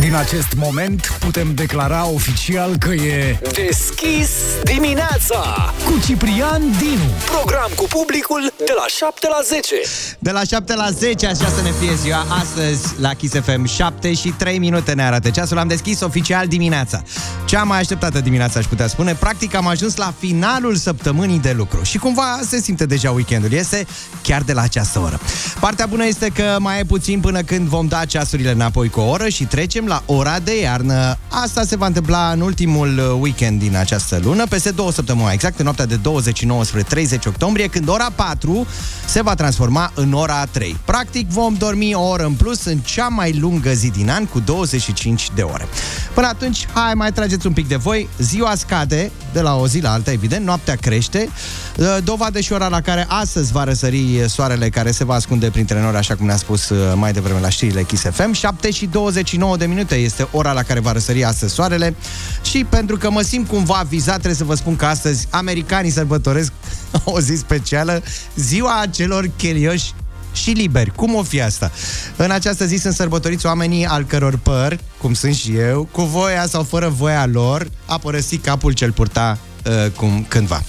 Din acest moment putem declara oficial că e Deschis dimineața cu Ciprian Dinu. Program cu publicul de la 7 la 10 De la 7 la 10, așa să ne fie ziua astăzi la Kiss FM 7 și 3 minute ne arată ceasul. Am deschis oficial dimineața. Cea mai așteptată dimineața, aș putea spune. Practic am ajuns la finalul săptămânii de lucru. Și cumva se simte deja weekendul. Este chiar de la această oră. Partea bună este că mai e puțin până când vom da ceasurile înapoi cu o oră și trecem la ora de iarnă. Asta se va întâmpla în ultimul weekend din această lună, peste două săptămâni, exact în noaptea de 29 spre 30 octombrie, când ora 4 se va transforma în ora 3. Practic vom dormi o oră în plus în cea mai lungă zi din an, cu 25 de ore. Până atunci, hai mai trageți un pic de voi. Ziua scade de la o zi la alta, evident, noaptea crește. Dovadă și ora la care astăzi va răsări soarele care se va ascunde printre nori, așa cum ne-a spus uh, mai devreme la știrile Kiss FM. 7 și 29 de minute este ora la care va răsări astăzi soarele și pentru că mă simt cumva vizat, trebuie să vă spun că astăzi americanii sărbătoresc o zi specială, ziua celor cherioși și liberi. Cum o fi asta? În această zi sunt sărbătoriți oamenii al căror păr, cum sunt și eu, cu voia sau fără voia lor, a părăsit capul cel purta uh, cum, cândva.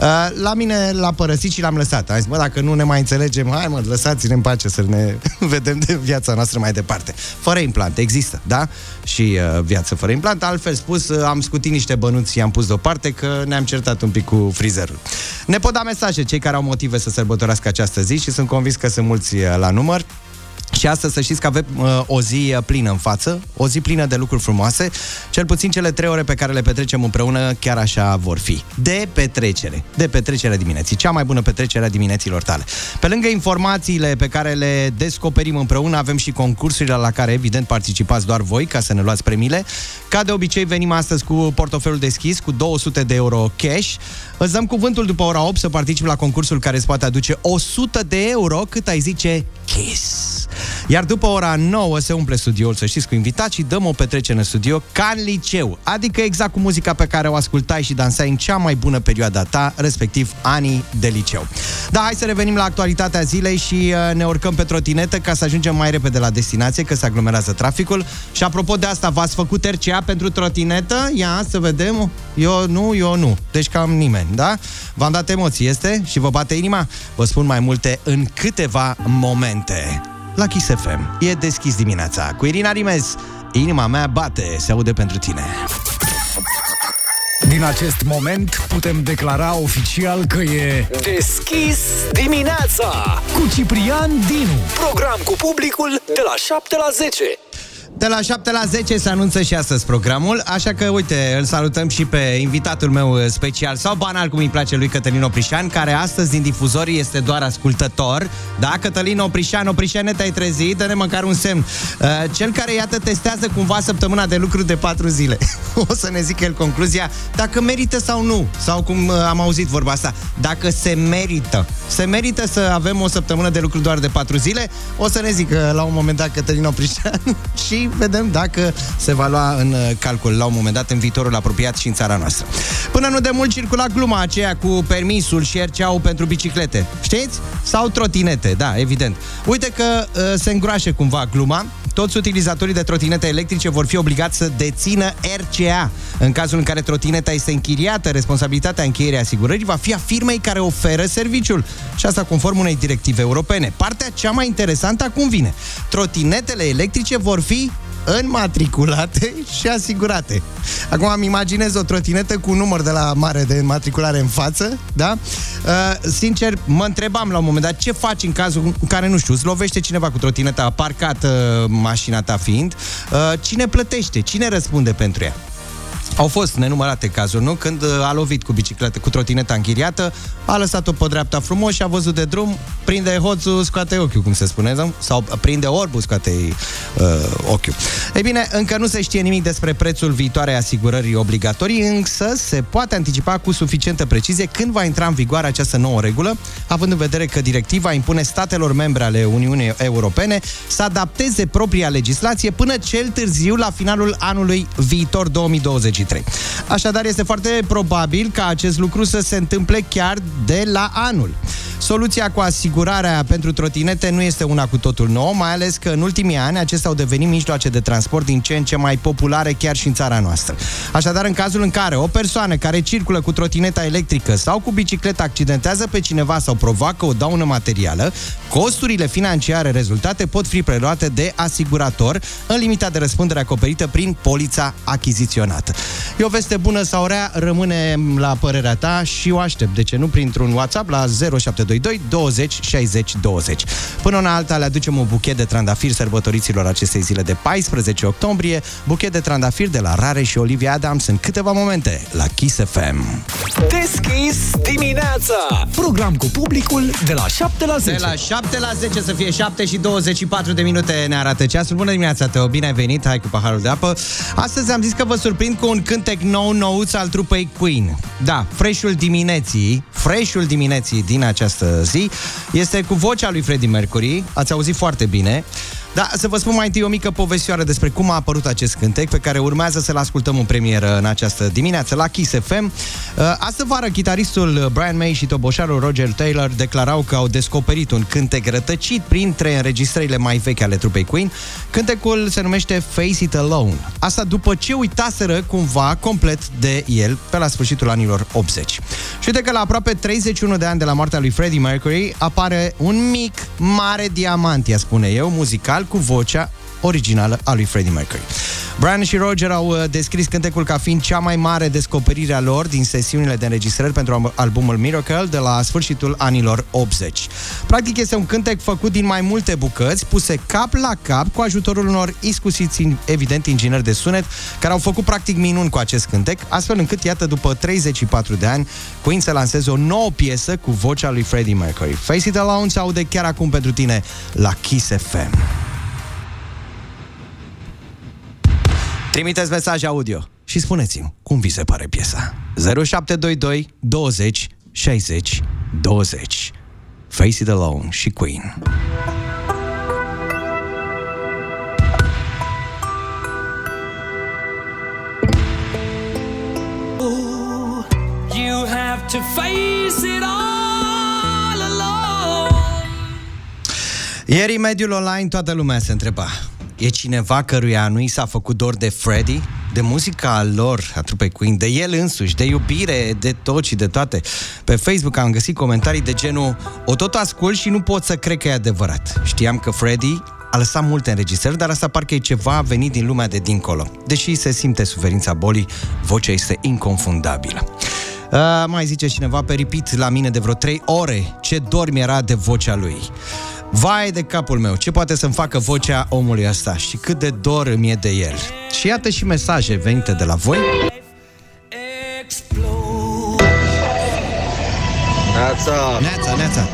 Uh, la mine l-a părăsit și l-am lăsat. Am zis, bă, dacă nu ne mai înțelegem, hai mă, lăsați-ne în pace să ne vedem de viața noastră mai departe. Fără implant, există, da? Și uh, viață fără implant. Altfel spus, uh, am scutit niște bănuți și am pus deoparte că ne-am certat un pic cu frizerul. Ne pot da mesaje cei care au motive să sărbătorească această zi și sunt convins că sunt mulți uh, la număr. Și astăzi să știți că avem uh, o zi uh, plină în față, o zi plină de lucruri frumoase, cel puțin cele trei ore pe care le petrecem împreună chiar așa vor fi. De petrecere, de petrecere dimineții, cea mai bună petrecere a dimineților tale. Pe lângă informațiile pe care le descoperim împreună, avem și concursurile la care evident participați doar voi ca să ne luați premiile. Ca de obicei venim astăzi cu portofelul deschis cu 200 de euro cash. Îți dăm cuvântul după ora 8 să participi la concursul care îți poate aduce 100 de euro cât ai zice Kiss. Iar după ora 9 se umple studioul, să știți, cu invitați și dăm o petrecere în studio ca în liceu. Adică exact cu muzica pe care o ascultai și dansai în cea mai bună perioada ta, respectiv anii de liceu. Da, hai să revenim la actualitatea zilei și uh, ne urcăm pe trotinetă ca să ajungem mai repede la destinație, că se aglomerează traficul. Și apropo de asta, v-ați făcut RCA pentru trotinetă? Ia, să vedem. Eu nu, eu nu. Deci cam nimeni, da? V-am dat emoții, este? Și vă bate inima? Vă spun mai multe în câteva momente la Kiss FM. E deschis dimineața cu Irina Rimez. Inima mea bate, se aude pentru tine. Din acest moment putem declara oficial că e Deschis dimineața cu Ciprian Dinu. Program cu publicul de la 7 la 10 de la 7 la 10 se anunță și astăzi programul, așa că, uite, îl salutăm și pe invitatul meu special, sau banal, cum îi place lui Cătălin Oprișan, care astăzi din difuzorii este doar ascultător. Da, Cătălin Oprișan, Oprișane, te-ai trezit, dă-ne măcar un semn. Uh, cel care, iată, testează cumva săptămâna de lucru de 4 zile. o să ne zică el concluzia, dacă merită sau nu, sau cum uh, am auzit vorba asta, dacă se merită. Se merită să avem o săptămână de lucru doar de 4 zile, o să ne zică la un moment dat Cătălin Oprișan și vedem dacă se va lua în uh, calcul la un moment dat în viitorul apropiat și în țara noastră. Până nu de mult circula gluma aceea cu permisul și RCA-ul pentru biciclete. Știți? Sau trotinete, da, evident. Uite că uh, se îngroașe cumva gluma. Toți utilizatorii de trotinete electrice vor fi obligați să dețină RCA. În cazul în care trotineta este închiriată, responsabilitatea încheierii asigurării va fi a firmei care oferă serviciul. Și asta conform unei directive europene. Partea cea mai interesantă acum vine. Trotinetele electrice vor fi înmatriculate și asigurate. Acum îmi imaginez o trotinetă cu un număr de la mare de înmatriculare în față, da? Uh, sincer, mă întrebam la un moment dat ce faci în cazul în care, nu știu, îți lovește cineva cu trotineta parcată, mașina ta fiind, uh, cine plătește? Cine răspunde pentru ea? Au fost nenumărate cazuri, nu? Când uh, a lovit cu bicicletă, cu trotineta închiriată, a lăsat-o pe dreapta frumos și a văzut de drum, prinde hoțul, scoate ochiul, cum se spune, nu? sau prinde orbul, scoate uh, ochiul. Ei bine, încă nu se știe nimic despre prețul viitoarei asigurării obligatorii, însă se poate anticipa cu suficientă precizie când va intra în vigoare această nouă regulă, având în vedere că directiva impune statelor membre ale Uniunii Europene să adapteze propria legislație până cel târziu la finalul anului viitor 2023. 2023. Așadar, este foarte probabil ca acest lucru să se întâmple chiar de la anul. Soluția cu asigurarea pentru trotinete nu este una cu totul nouă, mai ales că în ultimii ani acestea au devenit mijloace de transport din ce în ce mai populare chiar și în țara noastră. Așadar, în cazul în care o persoană care circulă cu trotineta electrică sau cu bicicleta accidentează pe cineva sau provoacă o daună materială, costurile financiare rezultate pot fi preluate de asigurator în limita de răspundere acoperită prin polița achiziționată. E o veste bună sau rea, rămâne la părerea ta și o aștept. De ce nu? Printr-un WhatsApp la 0722 20 60 20. Până una alta le aducem un buchet de trandafiri sărbătoriților acestei zile de 14 octombrie, buchet de trandafiri de la Rare și Olivia Adams în câteva momente la Kiss FM. Deschis dimineața! Program cu publicul de la 7 la 10. De la 7 la 10 să fie 7 și 24 de minute ne arată ceasul. Bună dimineața, Teo, bine ai venit, hai cu paharul de apă. Astăzi am zis că vă surprind cu un cântec nou nouț al trupei Queen. Da, freshul dimineții, freshul dimineții din această zi este cu vocea lui Freddie Mercury. Ați auzit foarte bine. Da, să vă spun mai întâi o mică povestioară despre cum a apărut acest cântec, pe care urmează să-l ascultăm în premieră în această dimineață la Kiss FM. Uh, Astă vară, chitaristul Brian May și toboșarul Roger Taylor declarau că au descoperit un cântec rătăcit printre înregistrările mai vechi ale trupei Queen. Cântecul se numește Face It Alone. Asta după ce uitaseră cumva complet de el pe la sfârșitul anilor 80. Și uite că la aproape 31 de ani de la moartea lui Freddie Mercury apare un mic, mare diamant, ea spune eu, muzical, cu vocea originală a lui Freddie Mercury. Brian și Roger au uh, descris cântecul ca fiind cea mai mare descoperire a lor din sesiunile de înregistrări pentru albumul Miracle de la sfârșitul anilor 80. Practic este un cântec făcut din mai multe bucăți, puse cap la cap cu ajutorul unor iscusiți, evident, ingineri de sunet, care au făcut practic minuni cu acest cântec, astfel încât, iată, după 34 de ani, Queen să lanseze o nouă piesă cu vocea lui Freddie Mercury. Face It Alone se aude chiar acum pentru tine la Kiss FM. Trimiteți mesaj audio și spuneți-mi cum vi se pare piesa. 0722 20 60 20 Face It Alone și Queen. You have to face it all alone. Ieri, în mediul online, toată lumea se întreba E cineva căruia nu i s-a făcut dor de Freddy? De muzica lor, a trupei Queen, de el însuși, de iubire, de tot și de toate. Pe Facebook am găsit comentarii de genul O tot ascult și nu pot să cred că e adevărat. Știam că Freddy a lăsat multe înregistrări, dar asta parcă e ceva venit din lumea de dincolo. Deși se simte suferința bolii, vocea este inconfundabilă. Uh, mai zice cineva pe repeat la mine de vreo 3 ore ce dor mi-era de vocea lui. Vai de capul meu, ce poate să-mi facă vocea omului ăsta și cât de dor îmi e de el. Și iată și mesaje venite de la voi. Neața, Neața, neața.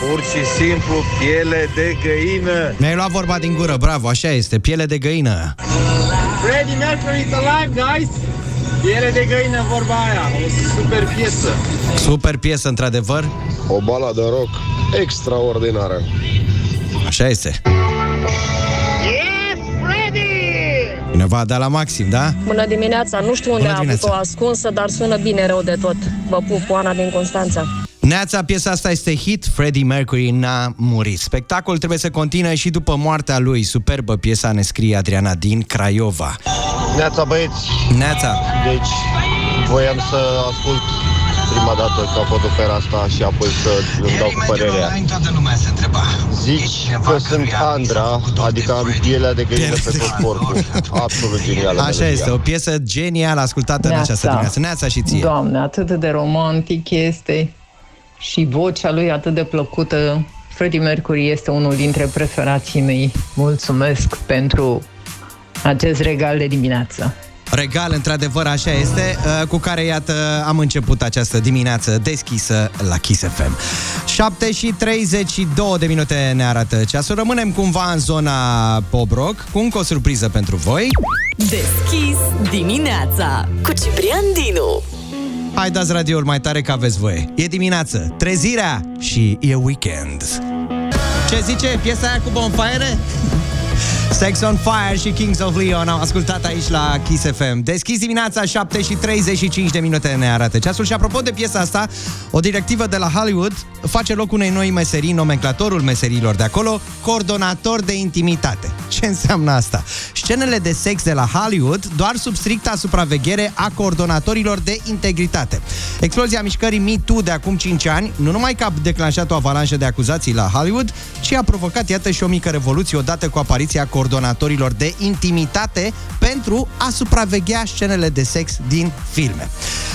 pur și simplu piele de găină. Mi-ai luat vorba din gură, bravo, așa este, piele de găină. Freddie Mercury is alive, guys! Piele de găină, vorba aia. O super piesă. Super piesă, într-adevăr. O baladă rock extraordinară. Așa este. Yes, Freddie! Cineva a dat la maxim, da? Bună dimineața, nu știu unde Bună a avut-o dimineața. ascunsă, dar sună bine rău de tot. Vă pup, Oana din Constanța. Neața, piesa asta este hit, Freddie Mercury n-a murit. Spectacolul trebuie să continue și după moartea lui. Superbă piesa ne scrie Adriana din Craiova. Neața băieți, Neața, deci voiam să ascult prima dată că a fost opera asta și apoi să îmi dau cu părerea. toată lumea se întreba. Zici că sunt Andra, adică am pielea de găină pe tot corpul. Absolut genială Așa melodia. este, o piesă genială ascultată în această dimineață. Neața și ție. Doamne, atât de romantic este și vocea lui atât de plăcută. Freddie Mercury este unul dintre preferații mei. Mulțumesc pentru acest regal de dimineață. Regal, într-adevăr, așa este, uh, cu care, iată, am început această dimineață deschisă la Kiss FM. 7 și 32 de minute ne arată ceasul. Rămânem cumva în zona Pobroc, cu încă o surpriză pentru voi. Deschis dimineața cu Ciprian Dinu. Hai, dați radioul mai tare că aveți voie. E dimineață, trezirea și e weekend. Ce zice piesa aia cu bonfire? Sex on Fire și Kings of Leon am ascultat aici la Kiss FM. Deschis dimineața 7 și 35 de minute ne arată ceasul și apropo de piesa asta, o directivă de la Hollywood face loc unei noi meserii, nomenclatorul meserilor de acolo, coordonator de intimitate. Ce înseamnă asta? Scenele de sex de la Hollywood doar sub stricta supraveghere a coordonatorilor de integritate. Explozia mișcării Me Too de acum 5 ani nu numai că a declanșat o avalanșă de acuzații la Hollywood, ci a provocat, iată, și o mică revoluție odată cu apariția coordonatorilor de intimitate pentru a supraveghea scenele de sex din filme.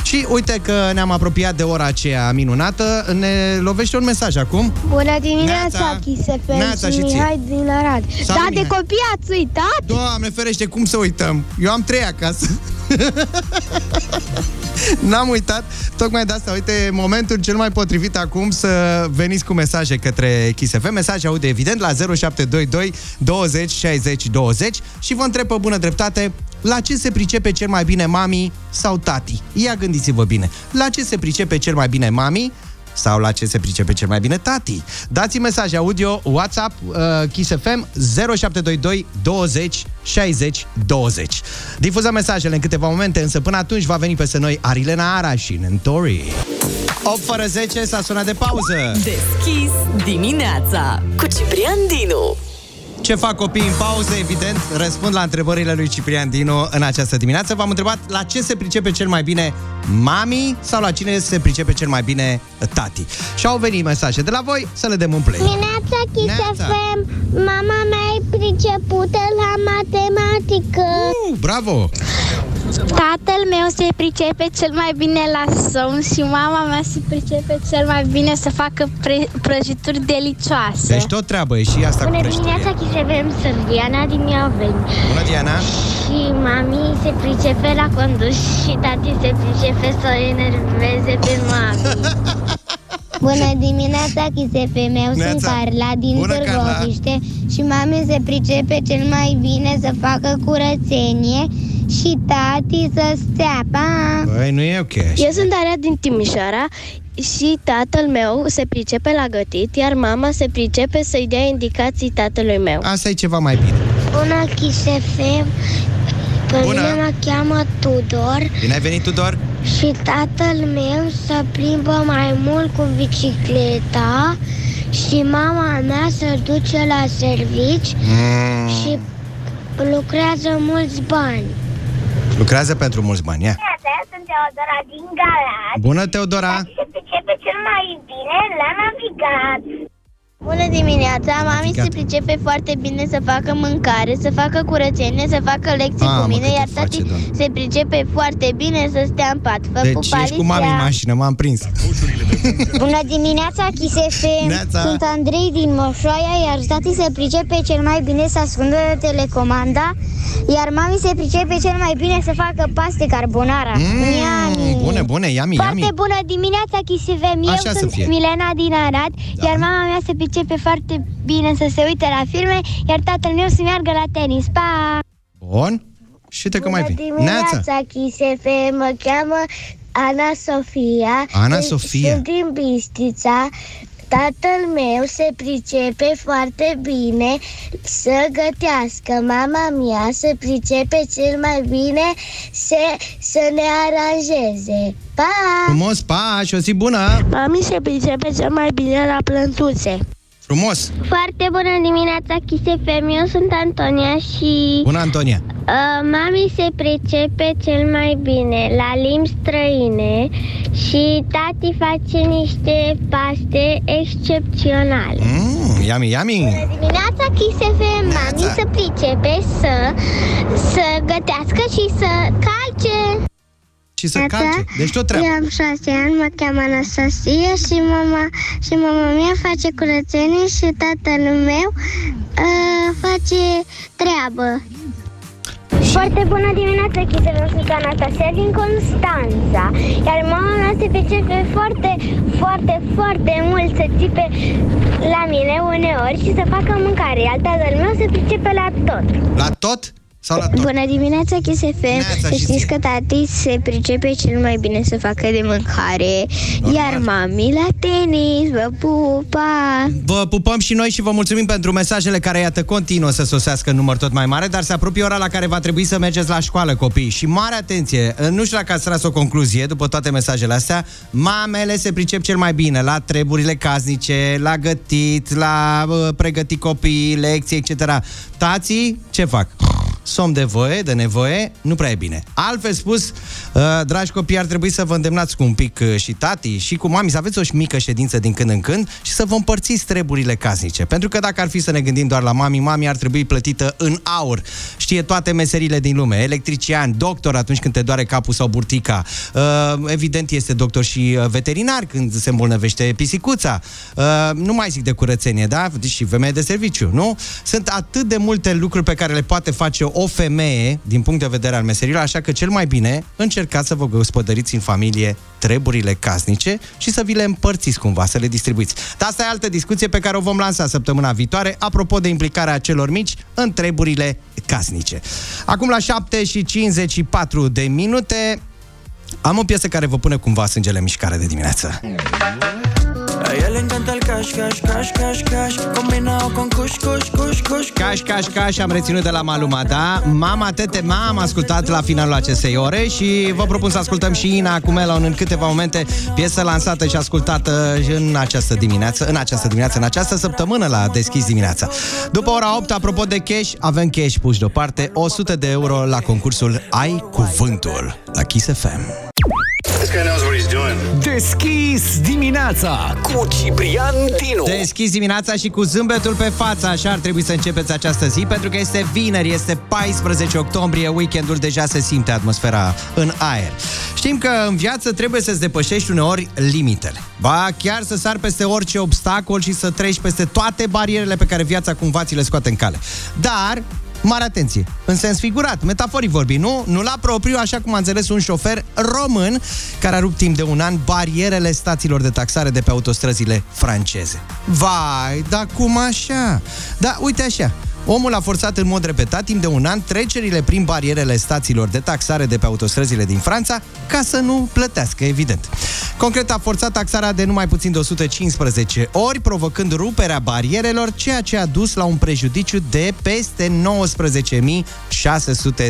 Și uite că ne-am apropiat de ora aceea minunată, ne lovește un mesaj acum. Bună dimineața, Neața. Chisefem Neața și și ție. Mihai din Arad. Salut, Da, de Mihai. copii ați uitat? Doamne ferește, cum să uităm? Eu am trei acasă. N-am uitat. Tocmai de asta, uite, momentul cel mai potrivit acum să veniți cu mesaje către Kiss FM. Mesaje audio, evident, la 0722 20 60 20 și vă întreb pe bună dreptate la ce se pricepe cel mai bine mami sau tati. Ia gândiți-vă bine. La ce se pricepe cel mai bine mami sau la ce se pricepe cel mai bine tati. Dați mesaj audio, WhatsApp, uh, Kiss FM 0722 20 60 20. Difuzăm mesajele în câteva momente, însă până atunci va veni peste noi Arilena Ara și Nentori. 8 fără 10 s-a sunat de pauză. Deschis dimineața cu Ciprian Dinu. Ce fac copiii în pauză? Evident, răspund la întrebările lui Ciprian Dino în această dimineață. V-am întrebat la ce se pricepe cel mai bine mami sau la cine se pricepe cel mai bine tati. Și au venit mesaje de la voi să le dăm un play. Dimineața, Chisefem, mama mea e pricepută la matematică. Uh, bravo! Tatăl meu se pricepe cel mai bine la somn și mama mea se pricepe cel mai bine să facă pre- prăjituri delicioase. Deci tot treabă, e și asta cu Bună prăjitorie. dimineața, Chisefem, sunt Diana din Ioveni. Bună, Diana! Și mami se pricepe la condus și tati se pricepe să o enerveze pe mami. Bună dimineața, chisefe meu, sunt Neața. Carla din Bună, Carla. Târgoviște și mami se pricepe cel mai bine să facă curățenie și tati să stea. Pa! Băi, nu e ok așa. Eu sunt Daria din Timișoara și tatăl meu se pricepe la gătit, iar mama se pricepe să-i dea indicații tatălui meu. Asta e ceva mai bine. Bună, chisefe! Pe Bună. mine mă cheamă Tudor Bine ai venit, Tudor? și tatăl meu se plimbă mai mult cu bicicleta și mama mea se duce la servici Mm, și lucrează mulți bani. Lucrează pentru mulți bani, ia. Sunt Teodora din Galați. Bună, Teodora! Se pricepe cel mai bine la navigat. Bună dimineața, mami Navigat. se pricepe foarte bine să facă mâncare, să facă curățenie, să facă lecții Mamă, cu mine, cât iar îi face, tati Doamne. se pricepe foarte bine să stea în pat. Vă Deci pup, ești cu mami în Alicia. mașină, m-am prins. Bună dimineața, Chisefe! Neața. Sunt Andrei din Moșoaia, iar tati se pricepe cel mai bine să ascundă telecomanda, iar mami se pricepe cel mai bine să facă paste carbonara. Mm, bune, bune, yummy, Foarte yummy. bună dimineața, Chisivem! Eu Așa să sunt fie. Milena din Arad, Da. iar mama mea se pricepe foarte bine să se uite la filme, iar tatăl meu să meargă la tenis. Pa! Bun. Și uite că mai Bună vin. dimineața, Chisefem! Mă cheamă Ana Sofia. Ana Sunt- Sofia. Sunt din Bistrița. Tatăl meu se pricepe foarte bine să gătească. Mama mea se pricepe cel mai bine să, să ne aranjeze. Pa! Frumos, pa, și o zi bună! Mami se pricepe cel mai bine la plântuțe. Frumos! Foarte bună dimineața, Chisefem. Eu sunt Antonia și Bună, Antonia! uh, mami se pricepe cel mai bine la limbi străine și tati face niște paste excepționale. Mm, yummy, yummy! Bună dimineața, Chisefem. Mami Neața. se pricepe să, să gătească și să calce. Și să calce. Deci tot treabă. Eu am șase ani, mă cheamă Anastasia și mama, și mama mea face curățenie și tatăl meu uh, face treabă. Foarte bună dimineața, Chisele, sunt Anastasia din Constanța. Iar mama mea se pricepe foarte, foarte, foarte mult să țipe la mine uneori și să facă mâncare. Iar tatăl meu se pricepe la tot. La tot? Sau la tort? Bună dimineața, Kiss FM. Neața Să și știți ție. că tati se pricepe cel mai bine să facă de mâncare, iar mami la tenis, vă pupa! Vă pupăm și noi și vă mulțumim pentru mesajele care, iată, continuă să sosească în număr tot mai mare, dar se apropie ora la care va trebui să mergeți la școală, copii. Și mare atenție, nu știu dacă ați tras o concluzie după toate mesajele astea, mamele se pricep cel mai bine la treburile casnice, la gătit, la uh, pregătit copii, lecții, etc. Tații, ce fac? Somn de voie, de nevoie, nu prea e bine. Altfel spus, uh, dragi copii, ar trebui să vă îndemnați cu un pic uh, și tati și cu mami să aveți o mică ședință din când în când și să vă împărțiți treburile casnice. Pentru că dacă ar fi să ne gândim doar la mami, mami ar trebui plătită în aur. Știe toate meserile din lume, electrician, doctor atunci când te doare capul sau burtica. Uh, evident este doctor și uh, veterinar când se îmbolnăvește pisicuța. Uh, nu mai zic de curățenie, da? Și femeie de serviciu, nu? Sunt atât de multe lucruri pe care le poate face o femeie din punct de vedere al meserilor, așa că cel mai bine încercați să vă gospodăriți în familie treburile casnice și să vi le împărțiți cumva, să le distribuiți. Dar asta e altă discuție pe care o vom lansa săptămâna viitoare, apropo de implicarea celor mici în treburile casnice. Acum la 7 și 54 de minute am o piesă care vă pune cumva sângele în mișcare de dimineață. A ella le encanta el cash, cash, cash, cash, cash Combinado con kush, kush, kush, kush Caș, caș, caș, am reținut de la Maluma, da? Mama, tete, ma, am ascultat la finalul acestei ore și vă propun să ascultăm și Ina Cumelon în câteva momente, piesă lansată și ascultată în această dimineață, în această dimineață, în această săptămână la Deschis dimineața. După ora 8, apropo de cash, avem cash puși deoparte, 100 de euro la concursul Ai Cuvântul la Kiss FM. This guy knows what he's doing. Deschis dimineața cu Ciprian Dinu. Deschis dimineața și cu zâmbetul pe față, așa ar trebui să începeți această zi, pentru că este vineri, este 14 octombrie, weekendul deja se simte atmosfera în aer. Știm că în viață trebuie să-ți depășești uneori limitele. Ba, chiar să sari peste orice obstacol și să treci peste toate barierele pe care viața cumva ți le scoate în cale. Dar, Mare atenție, în sens figurat, metaforic vorbind, nu? Nu la propriu, așa cum a înțeles un șofer român care a rupt timp de un an barierele stațiilor de taxare de pe autostrăzile franceze. Vai, dar cum așa? Da, uite așa, Omul a forțat în mod repetat timp de un an trecerile prin barierele stațiilor de taxare de pe autostrăzile din Franța ca să nu plătească, evident. Concret a forțat taxarea de numai puțin de 115 ori, provocând ruperea barierelor, ceea ce a dus la un prejudiciu de peste 19.600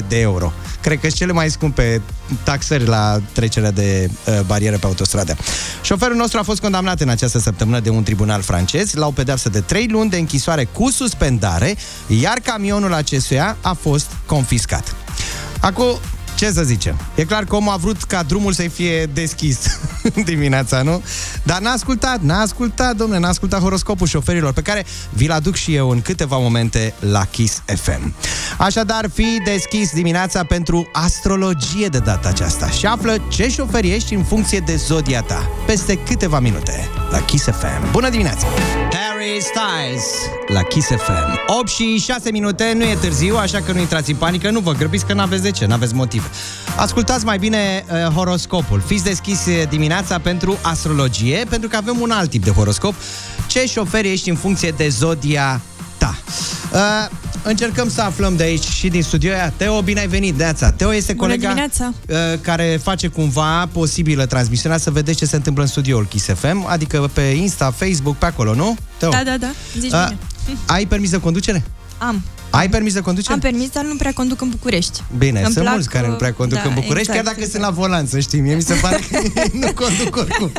de euro. Cred că sunt cele mai scumpe taxări la trecerea de uh, barieră pe autostradă. Șoferul nostru a fost condamnat în această săptămână de un tribunal francez la o pedeapsă de 3 luni de închisoare cu suspendare, iar camionul acestuia a fost confiscat. Acum, ce să zicem? E clar că omul a vrut ca drumul să fie deschis dimineața, nu? Dar n-a ascultat, n-a ascultat, domnule, n-a ascultat horoscopul șoferilor, pe care vi-l aduc și eu în câteva momente la Kiss FM. Așadar, fi deschis dimineața pentru astrologie de data aceasta și află ce șofer ești în funcție de zodia ta. Peste câteva minute la Kiss FM. Bună dimineața! Harry Styles la Kiss FM. 8 și 6 minute, nu e târziu, așa că nu intrați în panică, nu vă grăbiți că n-aveți de ce, n-aveți motive. Ascultați mai bine uh, horoscopul. Fiți deschis uh, dimineața pentru astrologie, pentru că avem un alt tip de horoscop. Ce șofer ești în funcție de zodia ta. Uh, încercăm să aflăm de aici și din studio aia. Teo, bine ai venit, Neața. Teo este Bună colega dimineața. uh, care face cumva posibilă transmisiunea să vedeți ce se întâmplă în studioul Kiss FM, adică pe Insta, Facebook, pe acolo, nu? Teo. Da, da, da. Zici Uh, bine. ai permis de conducere? Am. Ai permis de conducere? Am permis, dar nu prea conduc în București. Bine, Îmi sunt plac, mulți care nu prea conduc da, în București, exact, chiar dacă exact. sunt la volan, să știi. Mie mi se pare că nu conduc oricum.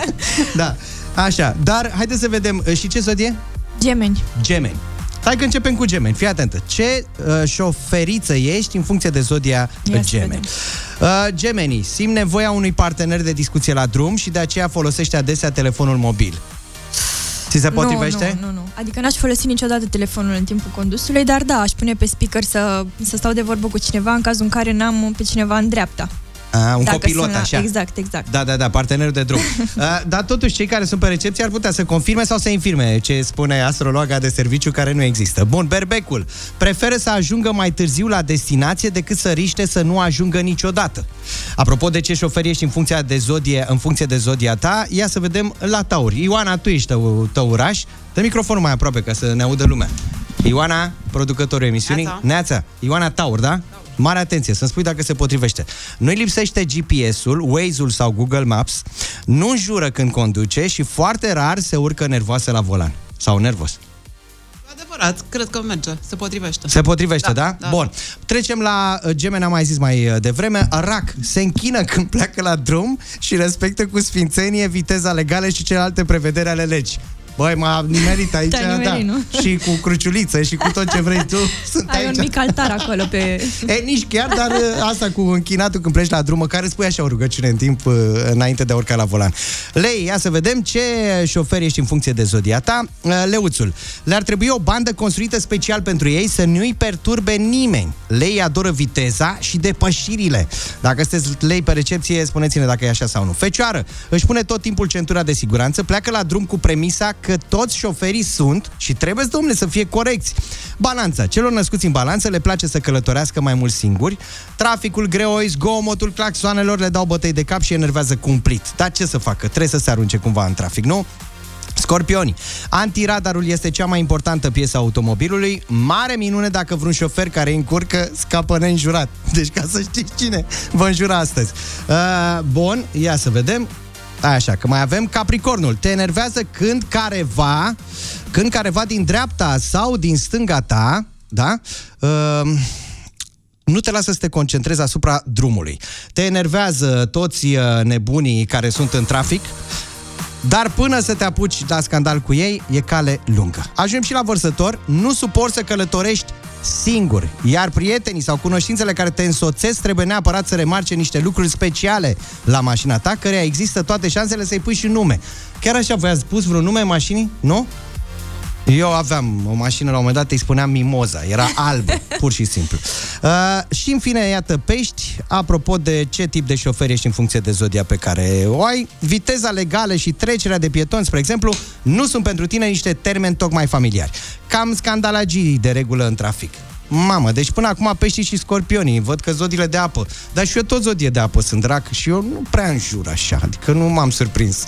Da, așa. Dar haideți să vedem. uh, Și ce zodie? Gemeni. Gemeni. Hai că începem cu gemeni. Fii atentă. Ce uh, șoferiță ești în funcție de zodia Ia Ia să gemeni? Uh, gemenii simt nevoia unui partener de discuție la drum și de aceea folosește adesea telefonul mobil. Ți se potrivește? Nu, nu, nu, nu. Adică n-aș folosi niciodată telefonul în timpul condusului, dar da, aș pune pe speaker să, să stau de vorbă cu cineva în cazul în care n-am pe cineva în dreapta. A, un Dacă copilot, sunt la- așa. Exact, exact. Da, da, da, partenerul de drum. Uh, Dar totuși, cei care sunt pe recepție ar putea să confirme sau să infirme ce spune astrologa de serviciu care nu există. Bun, berbecul preferă să ajungă mai târziu la destinație decât să riște să nu ajungă niciodată. Apropo de ce șofer ești în funcție de zodie, în funcție de zodia ta, ia să vedem la tauri. Ioana, tu ești tău, tăuraș. Dă microfonul mai aproape ca să ne audă lumea. Ioana, producătorul emisiunii. Neața. Neața. Ioana Taur, da? Mare atenție, să-mi spui dacă se potrivește. Nu-i lipsește GPS-ul, Waze-ul sau Google Maps, nu jură când conduce și foarte rar se urcă nervoasă la volan. Sau nervos. Adevărat, cred că merge, se potrivește. Se potrivește, da? da? Bun. Trecem la uh, gemene, am mai zis mai uh, devreme. Rac se închină când pleacă la drum și respectă cu sfințenie viteza legală și celelalte prevederi ale legii. Băi, m-a nimerit aici, Te-ai nimerit, da. nu? Și cu cruciuliță și cu tot ce vrei tu. Sunt Ai aici. un mic altar acolo pe... E, nici chiar, dar uh, asta cu închinatul când pleci la drum, care spui așa o rugăciune în timp uh, înainte de a urca la volan. Lei, ia să vedem ce șofer ești în funcție de zodia ta. Uh, Leuțul, le-ar trebui o bandă construită special pentru ei să nu-i perturbe nimeni. Lei adoră viteza și depășirile. Dacă sunteți lei pe recepție, spuneți-ne dacă e așa sau nu. Fecioară, își pune tot timpul centura de siguranță, pleacă la drum cu premisa că toți șoferii sunt și trebuie, domnule, să fie corecți. Balanța. Celor născuți în balanță le place să călătorească mai mult singuri. Traficul greoi, zgomotul claxoanelor le dau bătăi de cap și enervează cumplit. Dar ce să facă? Trebuie să se arunce cumva în trafic, nu? Scorpioni. Antiradarul este cea mai importantă piesă a automobilului. Mare minune dacă vreun șofer care îi încurcă scapă neînjurat. Deci ca să știți cine vă înjura astăzi. Uh, bun, ia să vedem. Așa, că mai avem Capricornul. Te enervează când careva, când careva din dreapta sau din stânga ta, da? Uh, nu te lasă să te concentrezi asupra drumului. Te enervează toți uh, nebunii care sunt în trafic, dar până să te apuci la scandal cu ei, e cale lungă. Ajungem și la vărsător, nu suport să călătorești singur, iar prietenii sau cunoștințele care te însoțesc trebuie neapărat să remarce niște lucruri speciale la mașina ta, căreia există toate șansele să-i pui și nume. Chiar așa v-ați pus vreun nume mașinii? Nu? Eu aveam o mașină la un moment dat, îi spuneam Mimoza, era albă, pur și simplu. Uh, și în fine, iată, pești, apropo de ce tip de șofer ești în funcție de zodia pe care o ai, viteza legală și trecerea de pietoni, spre exemplu, nu sunt pentru tine niște termeni tocmai familiari. Cam scandalagii de regulă în trafic. Mamă, deci până acum peștii și scorpionii, văd că zodiile de apă. Dar și eu tot zodie de apă sunt drac și eu nu prea înjur așa, adică nu m-am surprins.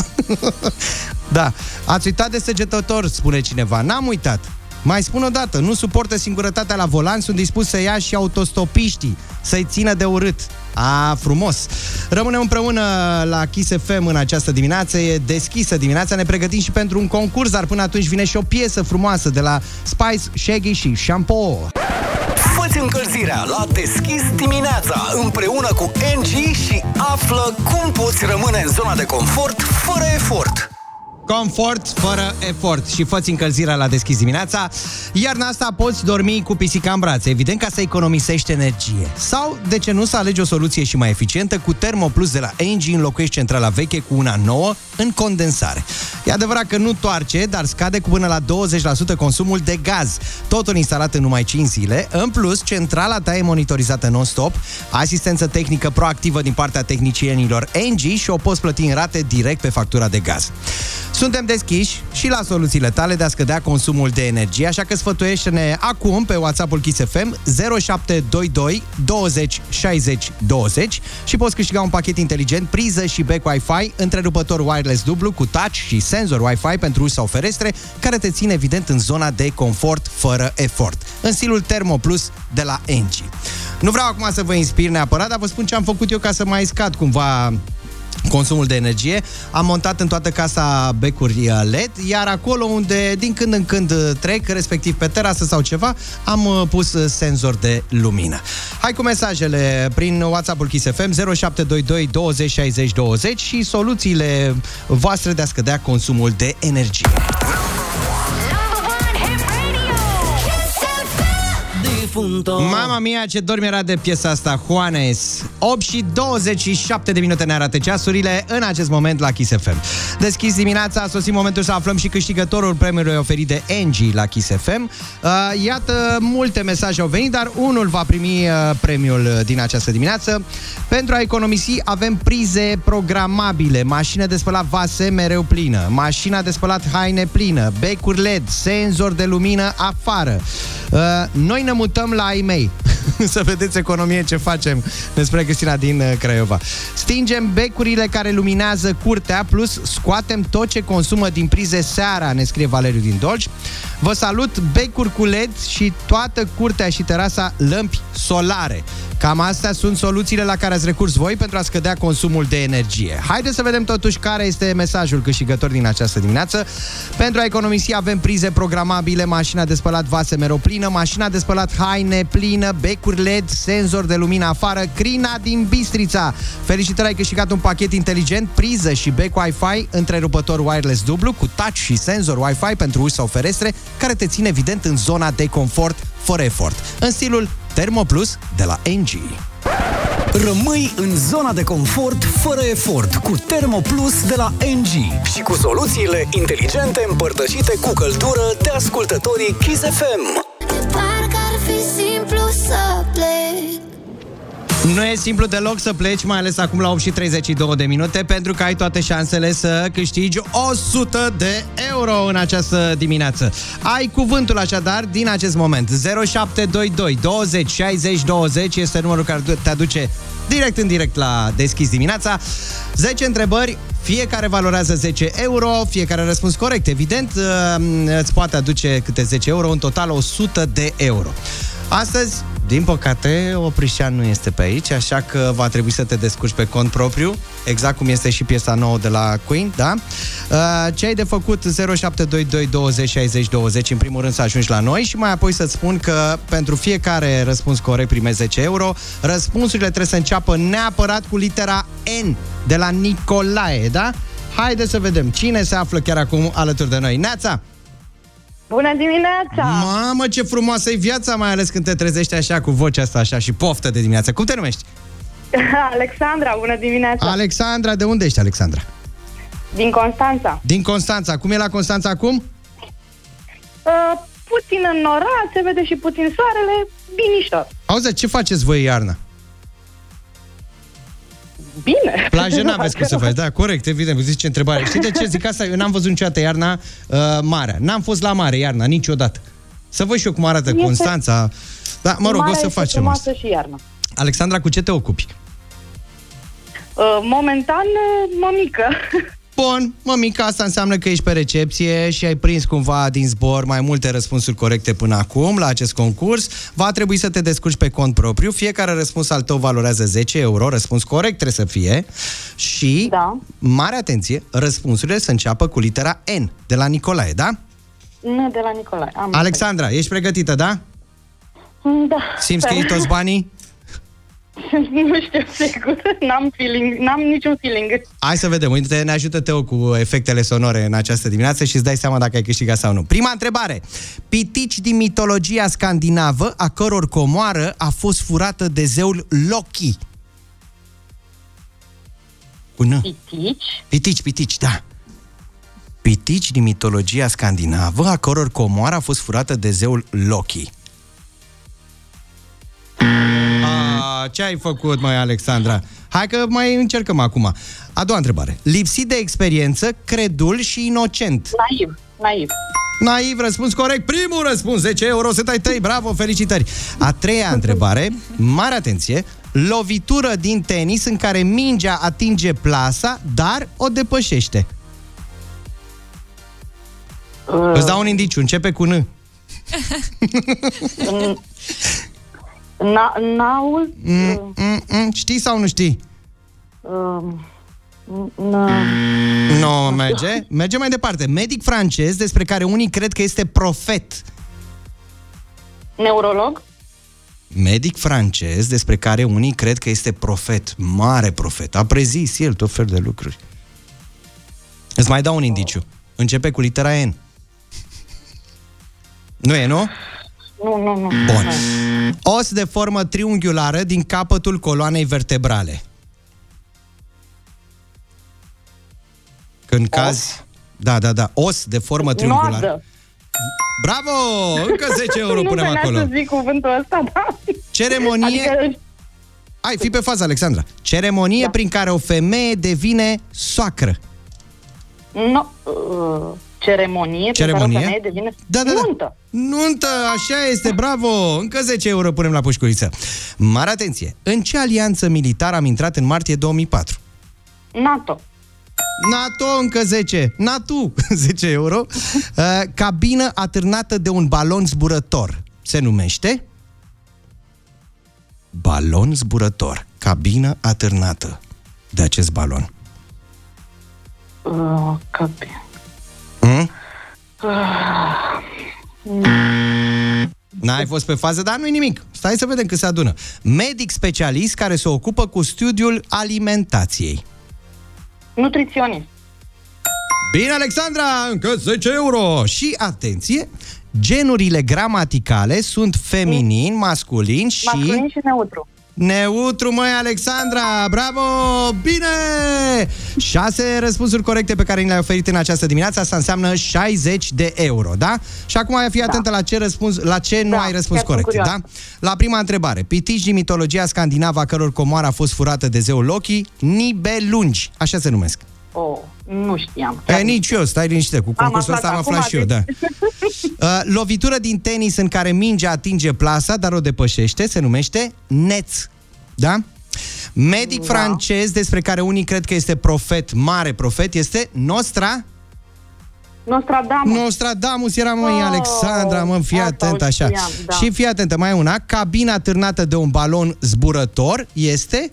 da, ați uitat de săgetător, spune cineva. N-am uitat. Mai spun o dată, nu suportă singurătatea la volan, sunt dispus să ia și autostopiștii, să-i țină de urât. A, frumos! Rămânem împreună la Kiss FM în această dimineață, e deschisă dimineața, ne pregătim și pentru un concurs, dar până atunci vine și o piesă frumoasă de la Spice, Shaggy și Shampoo. Fă-ți încălzirea la Deschis dimineața împreună cu NG și află cum poți rămâne în zona de confort fără efort. Confort fără efort și fă încălzirea la deschis dimineața. Iarna asta poți dormi cu pisica în brațe, evident ca să economisești energie. Sau, de ce nu, să alegi o soluție și mai eficientă cu Thermoplus de la Engie înlocuiești centrala veche cu una nouă în condensare. E adevărat că nu toarce, dar scade cu până la 20% consumul de gaz. Totul instalat în numai 5 zile. În plus, centrala ta e monitorizată non-stop, asistență tehnică proactivă din partea tehnicienilor Engie și o poți plăti în rate direct pe factura de gaz. Suntem deschiși și la soluțiile tale de a scădea consumul de energie, așa că sfătuiește-ne acum pe WhatsApp-ul Kiss FM 0722 20 60 20 și poți câștiga un pachet inteligent, priză și back Wi-Fi, întrerupător wireless dublu cu touch și senzor Wi-Fi pentru uși sau ferestre, care te ține evident în zona de confort fără efort, în stilul Thermo Plus de la Engie. Nu vreau acum să vă inspir neapărat, dar vă spun ce am făcut eu ca să mai scad cumva consumul de energie. Am montat în toată casa becuri uh, LED, iar acolo unde din când în când uh, trec, respectiv pe terasă sau ceva, am uh, pus senzor de lumină. Hai cu mesajele prin WhatsApp-ul Kiss FM 0722 20 60 20 și soluțiile voastre de a scădea consumul de energie. Mama mia, ce dormi era de piesa asta, Juanes. 8 și 27 de minute ne arată ceasurile în acest moment la Kiss FM. Deschis dimineața, a sosit momentul să aflăm și câștigătorul premiului oferit de Angie la Kiss FM. Uh, iată, multe mesaje au venit, dar unul va primi uh, premiul din această dimineață. Pentru a economisi, avem prize programabile, mașină de spălat vase mereu plină, mașina de spălat haine plină, becuri LED, senzor de lumină afară. Uh, noi ne mutăm la ai mei. să vedeți economie ce facem. Ne spune Cristina din uh, Craiova. Stingem becurile care luminează curtea, plus scoatem tot ce consumă din prize seara, ne scrie Valeriu din Dolj. Vă salut, becuri cu LED și toată curtea și terasa lămpi solare. Cam astea sunt soluțiile la care ați recurs voi pentru a scădea consumul de energie. Haideți să vedem totuși care este mesajul câștigător din această dimineață. Pentru a economisi avem prize programabile, mașina de spălat vase mereu plină, mașina de spălat haine plină, becuri LED, senzor de lumină afară, Crina din Bistrița. Felicitări, ai câștigat un pachet inteligent, priză și bec Wi-Fi, întrerupător wireless dublu cu touch și senzor Wi-Fi pentru uși sau ferestre, care te ține evident în zona de confort fără efort, în stilul Thermo Plus de la NG. Rămâi în zona de confort fără efort cu Thermoplus de la NG și cu soluțiile inteligente împărtășite cu căldură de ascultătorii Kiss FM. Nu e simplu deloc să pleci, mai ales acum la 8 și 32 de minute, pentru că ai toate șansele să câștigi 100 de euro în această dimineață. Ai cuvântul așadar din acest moment. 0722 20 60 20 este numărul care te aduce direct în direct la deschis dimineața. 10 întrebări, fiecare valorează 10 euro, fiecare răspuns corect, evident, uh, îți poate aduce câte 10 euro, în total 100 de euro. Astăzi, din păcate, Oprișan nu este pe aici, așa că va trebui să te descurci pe cont propriu, exact cum este și piesa nouă de la Queen, da? Uh, Ce ai de făcut 0722 20 60 20, în primul rând să ajungi la noi și mai apoi să-ți spun că pentru fiecare răspuns corect primești 10 euro. Răspunsurile trebuie să înceapă neapărat cu litera N de la Nicolae, da? Haideți să vedem cine se află chiar acum alături de noi. Neața! Bună dimineața! Mamă, ce frumoasă e viața, mai ales când te trezești așa cu vocea asta așa și poftă de dimineață. Cum te numești? Alexandra, bună dimineața! Alexandra, de unde ești, Alexandra? Din Constanța. Din Constanța. Cum e la Constanța acum? Uh, puțin în oraș, se vede și puțin soarele, binișor. Auzi, ce faceți voi iarna? Bine! Plajă n-aveți cum să faci, da, corect, evident, vă zice întrebare. Știi de ce zic asta? Eu n-am văzut niciodată iarna uh, marea. N-am fost la mare iarna, niciodată. Să văd și eu cum arată Este- Constanța. Da, mă rog, Marea o să este facem asta. frumoasă și iarna. Alexandra, cu ce te ocupi? Uh, momentan, uh, mămică. Bun, mămica, asta înseamnă că ești pe recepție și ai prins cumva din zbor mai multe răspunsuri corecte până acum la acest concurs. Va trebui să te descurci pe cont propriu. Fiecare răspuns al tău valorează 10 euro. Răspuns corect trebuie să fie. Și, Da. mare atenție, răspunsurile să înceapă cu litera N, de la Nicolae, da? Nu, de la Nicolae. Am Alexandra, ești pregătită, da? înțeles. Da. Simți că iei toți banii? nu știu sigur. N-am feeling, n-am niciun feeling. Hai să vedem. Uite, ne ajută Teo cu efectele sonore în această dimineață și îți dai seama dacă ai câștigat sau nu. Prima întrebare. Pitici din mitologia scandinavă, a căror comoară a fost furată de zeul Loki. Cu N. Pitici? Pitici, pitici, da. Pitici din mitologia scandinavă, a căror comoară a fost furată de zeul Loki. A, ce ai făcut, mai Alexandra? Hai că mai încercăm acum. A doua întrebare. Lipsit de experiență, credul și inocent. Naiv, naiv. Naiv, răspuns corect. Primul răspuns, 10 euro, sunt ai tăi, bravo, felicitări. A treia întrebare, mare atenție, lovitură din tenis în care mingea atinge plasa, dar o depășește. Uh, Îți dau un indiciu, începe cu N. Na, naul? Mm, mm, mm, știi sau nu știi? Uh, na, Nu merge. Merge mai departe. Medic francez despre care unii cred că este profet. neurolog? Medic francez despre care unii cred că este profet. Mare profet. A prezis el tot fel de lucruri. Îți mai dau un indiciu. Începe cu litera N. Nu e, nu? Nu, nu, nu. Bun. Os de formă triunghiulară din capătul coloanei vertebrale. Când cazi... Da, da, da. Os de formă triunghiulară. Noadă. Bravo! Încă 10 euro nu punem venea acolo. să zic cuvântul ăsta, da. Ceremonie... Adică, Hai, fi pe fază, Alexandra. Ceremonie da. prin care o femeie devine soacră. no, uh, Ceremonie, Ceremonie? pe care o femeie devine Da, da, da. nuntă. Nuntă, așa este, bravo! Încă 10 euro punem la pușculiță. Mare atenție! În ce alianță militară am intrat în martie 2004? NATO. NATO încă 10. NATO 10 euro. Uh, cabină atârnată de un balon zburător. Se numește? Balon zburător. Cabină atârnată de acest balon. Uh, cabi- Hmm? uh, N-ai fost pe fază, dar nu-i nimic. Stai să vedem cât se adună. Medic specialist care se ocupă cu studiul alimentației. nutriționist. Bine, Alexandra, încă 10 euro. Și atenție, genurile gramaticale sunt feminin, masculin și... Masculin și neutru. Neutru, măi, Alexandra! Bravo! Bine! Șase răspunsuri corecte pe care ni le-ai oferit în această dimineață, asta înseamnă 60 de euro, da? Și acum ai fi atentă la ce, răspuns, la ce nu Da, ai răspuns chiar sunt corect, da? curioasă. La prima întrebare, pitici din mitologia scandinavă a căror comoară a fost furată de zeul Loki, nibelungi, așa se numesc. Oh, nu știam. E, nici eu, stai liniștită, cu concursul aflat ăsta am acum, aflat și eu, da. deci- Uh, lovitură din tenis în care mingea atinge plasa, dar o depășește, se numește neț. Da? Medic Da. francez, despre care unii cred că este profet, mare profet, este Nostra... Nostradamus. Nostradamus era, măi, Oh, Alexandra, mă, fii asta atent o așa. știam, da. Și fii atentă, mai e una, cabina târnată de un balon zburător este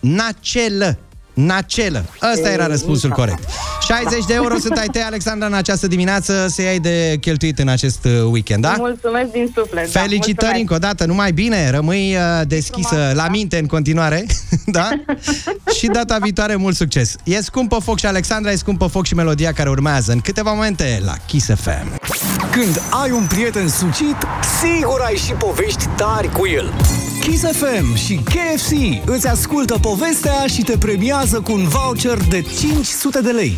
nacelă. Nacelă. Ăsta era răspunsul corect. 60 de euro sunt ai tăi, Alexandra, în această dimineață să ai de cheltuit în acest uh, weekend, da? Mulțumesc din suflet. da, Felicitări mulțumesc. încă o dată, numai bine, rămâi uh, deschisă la minte în continuare, da? și data viitoare mult succes. E scumpă foc și Alexandra, e scumpă foc și melodia care urmează în câteva momente la Kiss FM. Când ai un prieten sucit, sigur ai și povești tari cu el. Kiss FM și KFC îți ascultă povestea și te premiază cu un voucher de 500 de lei.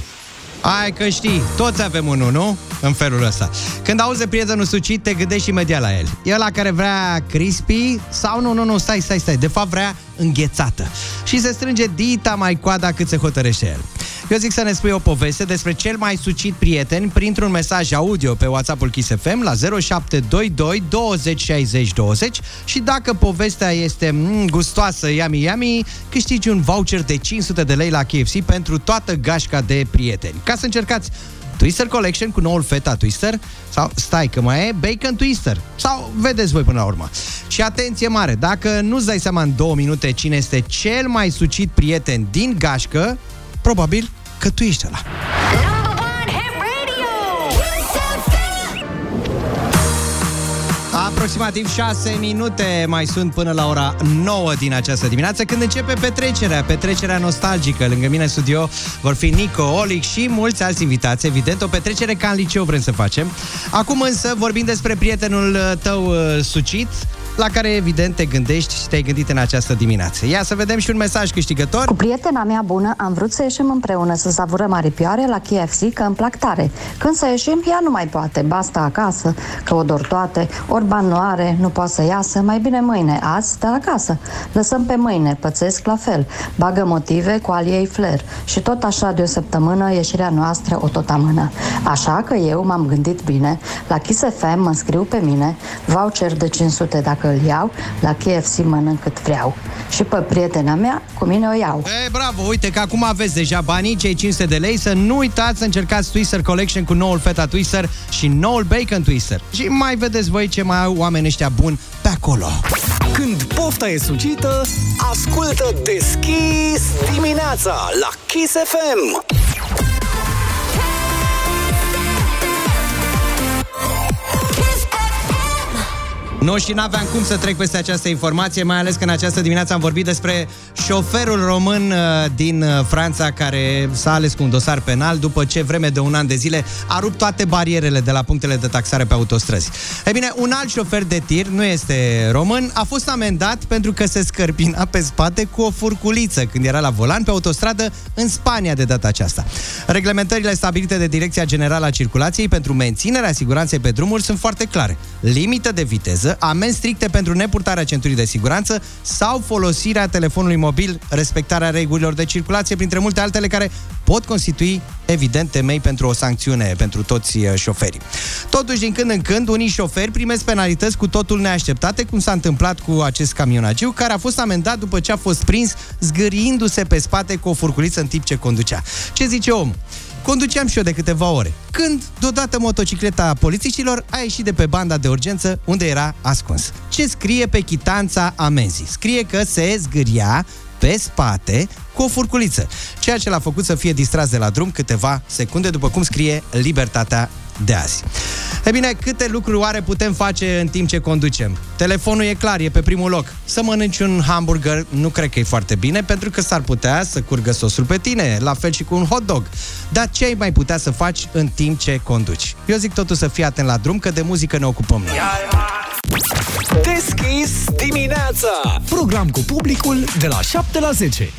Ai că știi, toți avem unul, nu? În felul ăsta. Când auzi de prietenul sucit, te gândești imediat la el. E ăla care vrea crispy sau nu, nu, nu, stai, stai, stai. De fapt vrea înghețată. Și se strânge dita mai coada cât se hotărăște el. Eu zic să ne spui o poveste despre cel mai sucit prieten printr-un mesaj audio pe WhatsApp-ul Kiss FM la 0722 20 60 20 și dacă povestea este mm, gustoasă, yummy, yummy, câștigi un voucher de 500 de lei la KFC pentru toată gașca de prieteni. Ca să încercați Twister Collection cu noul Feta Twister sau, stai că mai e, Bacon Twister sau vedeți voi până la urmă. Și atenție mare, dacă nu-ți dai seama în două minute cine este cel mai sucit prieten din gașcă, probabil că tu ești ăla. Aproximativ 6 minute mai sunt până la ora 9 din această dimineață când începe petrecerea, petrecerea nostalgică. Lângă mine în studio vor fi Nico, Olic și mulți alți invitați, evident, o petrecere ca în liceu vrem să facem. Acum însă vorbim despre prietenul uh, tău uh, sucit, la care evident te gândești și te-ai gândit în această dimineață. Ia să vedem și un mesaj câștigător. Cu prietena mea bună am vrut să ieșim împreună să savurăm aripioare la KFC, că îmi plac tare. Când să ieșim, ea nu mai poate, basta acasă, că o dor toate, ori bani nu are, nu poate să iasă, mai bine mâine, azi stă acasă. Lăsăm pe mâine, pățesc la fel, bagă motive cu al ei flair. Și tot așa de o săptămână ieșirea noastră o tot amână. Așa că eu m-am gândit bine, la Kiss FM mă înscriu pe mine, voucher de 500 dacă îl iau, la KFC mănânc cât vreau. Și pe prietena mea, cu mine o iau. E, bravo, uite că acum aveți deja banii, cei 500 de lei, să nu uitați să încercați Twister Collection cu noul Feta Twister și noul Bacon Twister. Și mai vedeți voi ce mai au oameni ăștia buni pe acolo. Când pofta e sucită, ascultă deschis dimineața la Kiss FM. Nu și n-aveam cum să trec peste această informație, mai ales că în această dimineață am vorbit despre șoferul român uh, din uh, Franța care s-a ales cu un dosar penal după ce vreme de un an de zile a rupt toate barierele de la punctele de taxare pe autostrăzi. E bine, un alt șofer de tir, nu este român, a fost amendat pentru că se scărpina pe spate cu o furculiță când era la volan pe autostradă în Spania de data aceasta. Reglementările stabilite de Direcția Generală a Circulației pentru menținerea siguranței pe drumuri sunt foarte clare. Limită de viteză, viteză, amenzi stricte pentru nepurtarea centurii de siguranță sau folosirea telefonului mobil, respectarea regulilor de circulație, printre multe altele care pot constitui, evident, temei pentru o sancțiune pentru toți uh, șoferii. Totuși, din când în când, unii șoferi primesc penalități cu totul neașteptate, cum s-a întâmplat cu acest camionagiu, care a fost amendat după ce a fost prins zgâriindu-se pe spate cu o furculiță în timp ce conducea. Ce zice omul? Conduceam și eu de câteva ore, când, deodată, motocicleta polițiștilor a ieșit de pe banda de urgență unde era ascuns. Ce scrie pe chitanța amenzii? Scrie că se zgâria pe spate cu o furculiță, ceea ce l-a făcut să fie distras de la drum câteva secunde, după cum scrie Libertatea de azi. E bine, câte lucruri oare putem face în timp ce conducem? Telefonul e clar, e pe primul loc. Să mănânci un hamburger nu cred că e foarte bine, pentru că s-ar putea să curgă sosul pe tine, la fel și cu un hot dog. Dar ce ai mai putea să faci în timp ce conduci? Eu zic totul să fii atent la drum, că de muzică ne ocupăm noi. Deschis dimineața! Program cu publicul de la 7 la 10.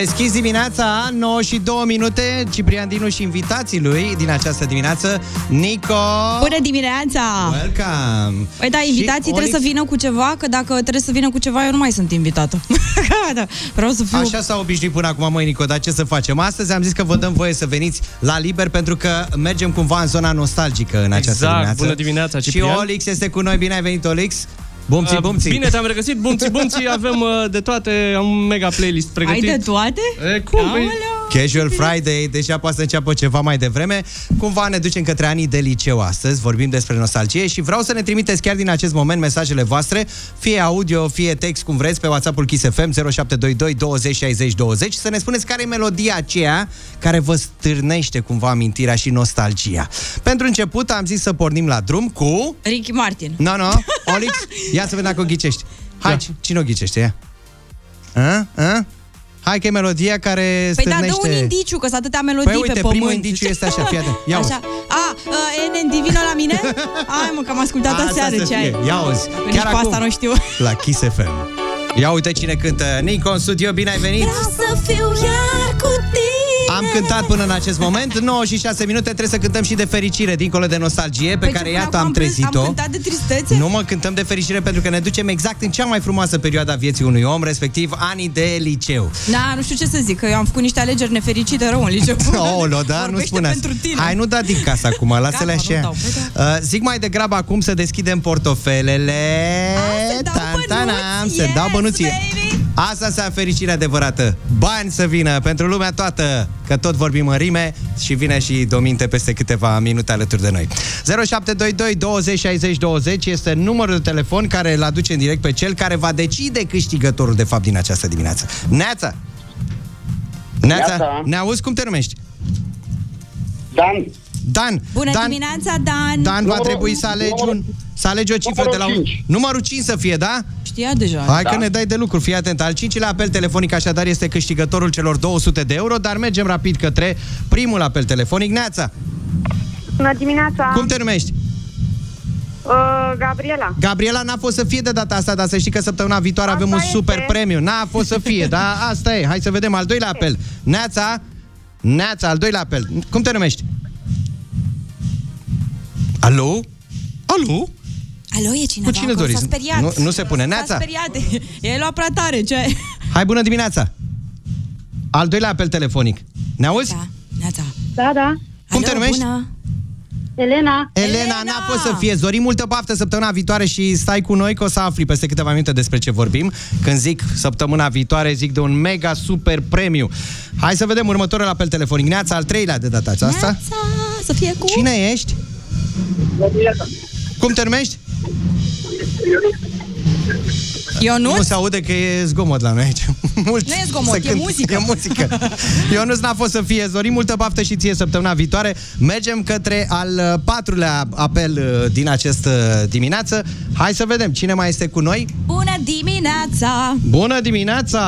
Deschis dimineața, 9 și 2 minute, Ciprian Dinu și invitații lui din această dimineață, Nico... Bună dimineața! Welcome! Păi da, invitații Și trebuie să vină cu ceva, că dacă trebuie să vină cu ceva, eu nu mai sunt invitată. da, vreau să fiu... Așa s-a obișnuit până acum, măi, Nico, dar ce să facem? Astăzi am zis că vă dăm voie să veniți la liber pentru că mergem cumva în zona nostalgică în această Exact, dimineață. bună dimineața, Și Ciprian. Olix este cu noi, bine ai venit, Olix! Bumții, Uh, bumții! Bine te-am regăsit, bumții, bumții, avem uh, de toate, am un mega playlist Ai pregătit. de toate? E, cum? Păi, Casual Friday, deja poate să înceapă ceva mai devreme. Cumva ne ducem către anii de liceu astăzi, vorbim despre nostalgie și vreau să ne trimiteți chiar din acest moment mesajele voastre, fie audio, fie text, cum vreți, pe WhatsApp-ul Kiss FM 0722 20 60 20 să ne spuneți care e melodia aceea care vă stârnește cumva amintirea și nostalgia. Pentru început am zis să pornim la drum cu... Ricky Martin. No, no, Olix, ia să vedem dacă o ghicești. Hai, da. cine o ghicește? Ia. A? A? Hai că e melodia care Păi da, dă stârnește... un indiciu, că sunt atâtea melodii Păi uite, pe pământ. primul indiciu este așa, fii atent. Ia Așa. A, uh, NND, vină la mine? Ai mă, că am ascultat Asta aseară să ce ai. fie. Ia auzi, Că nici chiar pe acum. asta nu știu. La Kiss FM. Ia uite cine cântă. Nico în studio, bine ai venit! să fiu iar cu tine. Am cântat până în acest moment 9 și 6 minute, trebuie să cântăm și de fericire Dincolo de nostalgie Pe Păi ce care până iată acum am am plâns- trezit-o Am cântat de tristețe? Nu mă cântăm de fericire pentru că ne ducem exact în cea mai frumoasă perioadă a vieții unui om Respectiv anii de liceu Da, nu știu ce să zic, că eu am făcut niște alegeri nefericite rău în liceu. Oh, da, nu Vorbește spune asta. pentru tine. Hai, nu da din casă acum, lasă-le Gata, nu așa. dau, păi Uh, zic mai degrabă acum să deschidem portofelele. se dau Tan, tanam, bănuți, se dau yes, bănuții. Asta să fericirea adevărată. Bani să vină pentru lumea toată, că tot vorbim în rime și vine și Dominte peste câteva minute alături de noi. 0722 20 60 20 este numărul de telefon care îl aduce în direct pe cel care va decide câștigătorul de fapt din această dimineață. Neața! Neața, Neața. ne auzi cum te numești? Dan. Dan. Bună Dan, dimineața, Dan! Dan va trebui să alegi un să alegi o cifră de la un... Numărul 5 să fie, da? Știa deja. Hai că ne dai de lucru, fii atent. Al cincilea apel telefonic așadar este câștigătorul celor 200 de euro, dar mergem rapid către primul apel telefonic. Neața, Bună dimineața! cum te numești? Uh, Gabriela. Gabriela n-a fost să fie de data asta, dar să știi că săptămâna viitoare Asta avem un este. super premiu. N-a fost să fie, dar asta e. Hai să vedem al doilea apel. Neața, Neața, al doilea apel. Cum te numești? Alo? Alo? Alo, e cineva Cu cine acolo? doriți? S-a speriat. Nu- nu se pune. Neața. S-a speriat. E luat prea tare, ce? Hai, bună dimineața! Al doilea apel telefonic. Ne auzi? Da, Neața. Da, da. Cum te numești? Bună. Elena. Elena, n-a fost să fie. Zori, multă baftă săptămâna viitoare și stai cu noi că o să afli peste câteva minute despre ce vorbim. Când zic săptămâna viitoare, zic de un mega super premiu. Hai să vedem următorul apel telefonic. Neața, al treilea de data aceasta. Neața, să fie cu... Cine ești? Cum te numești? Ionuț? Nu se aude că e zgomot la noi aici. Mult Nu e zgomot, se e cântă. muzică. E muzică. Ionuț n-a fost să fie Zori, multă baftă și ție săptămâna viitoare. Mergem către al uh, patrulea apel uh, din această dimineață. Hai să vedem cine mai este cu noi. Bună dimineața! Bună dimineața!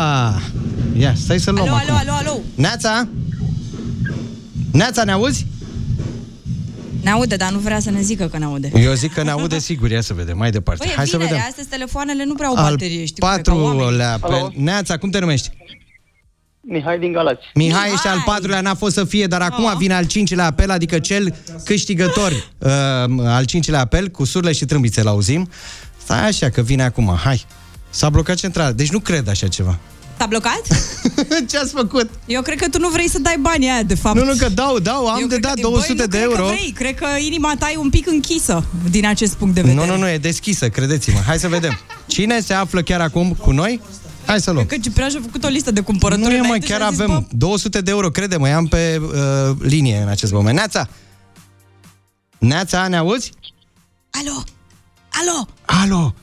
Ia, stai să-l luăm Alo, acum. alo, alo, alo. Neața? Neața, ne auzi? Ne aude, dar nu vrea să ne zică că ne aude. Eu zic că ne aude sigur, ia să vedem, mai departe. Păi e Hai să vinere, vedem. astăzi telefoanele nu prea au Al baterie, știi cum e, ca oamenii. patrulea apel. Neața, cum te numești? Mihai din Galați. Mihai, ești al patrulea, n-a fost să fie, dar acum vine al cincilea apel, adică cel câștigător uh, al cincilea apel, cu surle și trâmbițe l-auzim. Stai așa, că vine acum, hai. S-a blocat centrala, deci nu cred așa ceva. S-a blocat? Ce ați făcut? Eu cred că tu nu vrei să dai banii aia, de fapt. Nu, nu, că dau, dau, am Eu de cred dat că- 200 băi, nu de cred euro. Că vrei. Cred că inima ta e un pic închisă din acest punct de vedere. Nu, nu, nu, e deschisă, credeți-mă. Hai să vedem. Cine se află chiar acum cu noi? Hai să luăm. Cred că Ciprian și-a făcut o listă de cumpărături Nu e mai, înainte chiar și a zis, avem 200 de euro, crede-mă, i-am pe uh, linie în acest moment. Neața! Neața, ne auzi? Alo! Alo! Alo!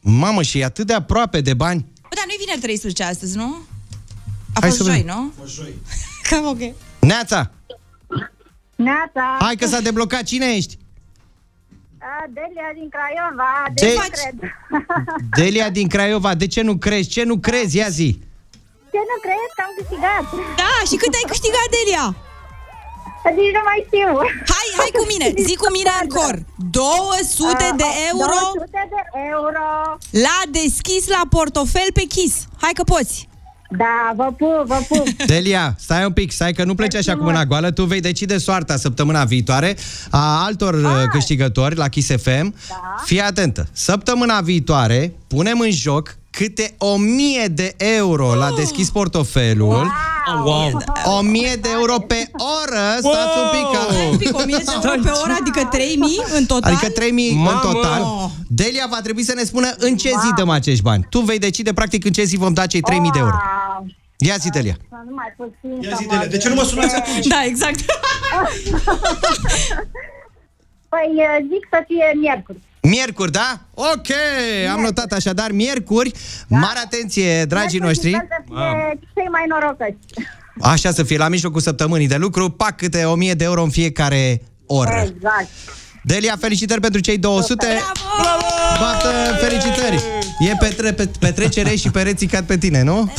Mamă, și e atât de aproape de bani. Bă, dar nu-i vineri 13 astăzi, nu? A Hai fost să joi, vedem. nu? Fost joi. Cam ok. Neața! Neața. Hai că s-a deblocat, cine ești? A, Delia din Craiova. Ce De ce faci? cred? Delia din Craiova, de ce nu crezi? Ce nu crezi? Ia zi! Ce nu crezi că am câștigat? Da, și cât ai câștigat, Delia? Nici nu mai știu. Hai, hai cu mine, zi cu mine în cor. 200 de euro 200 de euro. la deschis la portofel pe chis. Hai că poți. Da, vă pup, vă pup. Delia, stai un pic, stai că nu pleci așa cu mâna goală, tu vei decide soarta săptămâna viitoare a altor ah. câștigători la Kiss FM. Da. Fii atentă, săptămâna viitoare punem în joc câte o mie de euro la deschis portofelul. Wow. O mie de euro pe oră, stați un pic. că- Stai un pic, 1000 de euro pe oră, adică 3000 în total. Adică 3000 în Mamă! total. Delia va trebui să ne spună în ce zi dăm acești bani. Tu vei decide practic în ce zi vom da cei 3000 de euro. Wow. Ia zi, Delia. Să nu mai puțin Ia să zi, mă Delia, de ce nu mă sunați atunci? Da, exact. Păi zic să fie miercuri. Miercuri, da? Ok, am notat așadar miercuri. Mare atenție, dragii noștri. Să fie cei mai norocoși. Așa să fie, la mijlocul săptămânii de lucru, pac câte 1000 de euro în fiecare oră. Exact. Delia, felicitări pentru cei 200. Bravo! Baftă, felicitări! E petre, pe, petrecere și pereții cad pe tine, nu?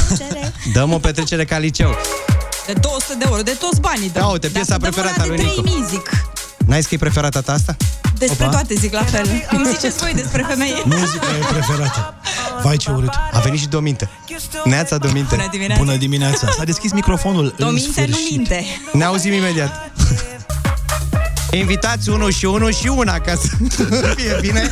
Dăm o petrecere ca liceu. De 200 de euro, de toți banii. Da, uite, piesa Dacă dăm preferată una a lui de Nicu. 3000, zic. N-ai scris preferata ta asta? Despre Opa. toate zic la fel. Cum ziceți voi despre femei? Muzica e preferată. Vai ce urât. A venit și Dominte. Neața Dominte. Bună dimineața. Bună dimineața. S-a deschis microfonul. în Dominte, nu sfârșit. minte. Ne auzim imediat. Invitați unul și unul și una ca să fie bine.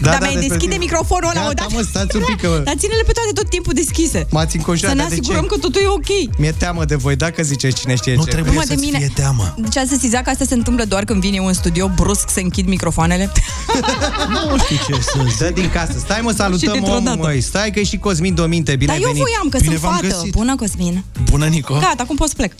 Da, Dar mi-ai despre deschide tine. microfonul ăla Gata, odată. mă, stați un pic, că- Dar ține-le pe toate tot timpul deschise. M-ați înconjurat, Să ne dar de asigurăm ce? că totul e ok. Mi-e teamă de voi, dacă ziceți cine știe Nu ce. trebuie Numai de să-ți mine. fie teamă. Deci asta se zicea că asta se întâmplă doar când vine eu în studio, brusc se închid microfoanele. Nu știu ce să zic. Dă din casă. Stai mă, salutăm dintr-o omul, dată. măi. Stai că e și Cosmin Dominte, bine Dar ai eu venit. voiam că Bine sunt v-am fată. găsit. Bună, Cosmin. Bună, Nico. Gata, acum poți plec.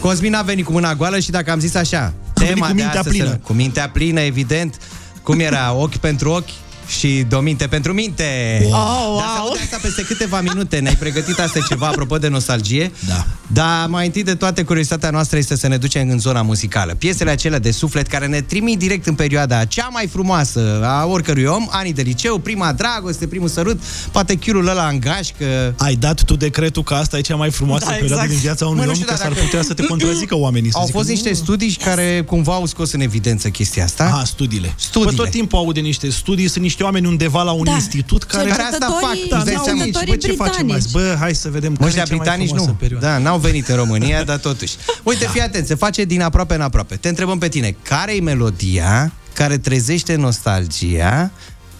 Cosmin a venit cu mâna goală și dacă am zis așa, venit tema cu de mintea astăzi, plină. Cu mintea plină, evident. Cum era? Ochi pentru ochi și dominte pentru minte. Oh, Dar se wow. aude asta peste câteva minute. Ne-ai pregătit asta ceva apropo de nostalgie. Da. Dar mai întâi de toate, curiozitatea noastră este să ne ducem în zona muzicală. Piesele acelea de suflet care ne trimit direct în perioada cea mai frumoasă a oricărui om, anii de liceu, prima dragoste, primul sărut, poate chiulul ăla în gașcă. Ai dat tu decretul că asta e cea mai frumoasă Da, perioadă exact. din viața unui Mă, nu om, știu, că dar s-ar dacă- putea să te contrazică oamenii. Să Au zică, fost nu. niște studii care cumva au scos în evidență chestia asta. Aha, studiile. Studiile. Păi tot timpul aude niște studii, sunt niște oameni undeva la un Da. institut care... Care asta fac, Cercetătorii- tu îți dai n-au seama. nici, cercetătorii bă, ce facem britanici. azi? Bă, hai să vedem Mă, care e ăștia cea mai britanici frumoasă nu. perioadă. Da, n-au venit în România, dar totuși. Uite, fii atent, se face din aproape în aproape. Te întrebăm pe tine, care e melodia care trezește nostalgia,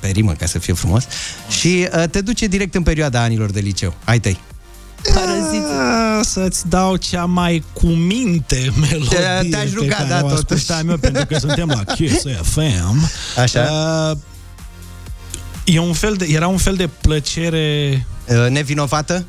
pe rimă ca să fie frumos, și uh, te duce direct în perioada anilor de liceu. Ai tăi. Ah, Să-ți dau cea mai cu minte melodie Te- te-aș ruga, pe care da, o totuși. ascultam eu, pentru că suntem la Kiss FM. Așa? Uh, e un fel de, era un fel de plăcere Uh, nevinovată?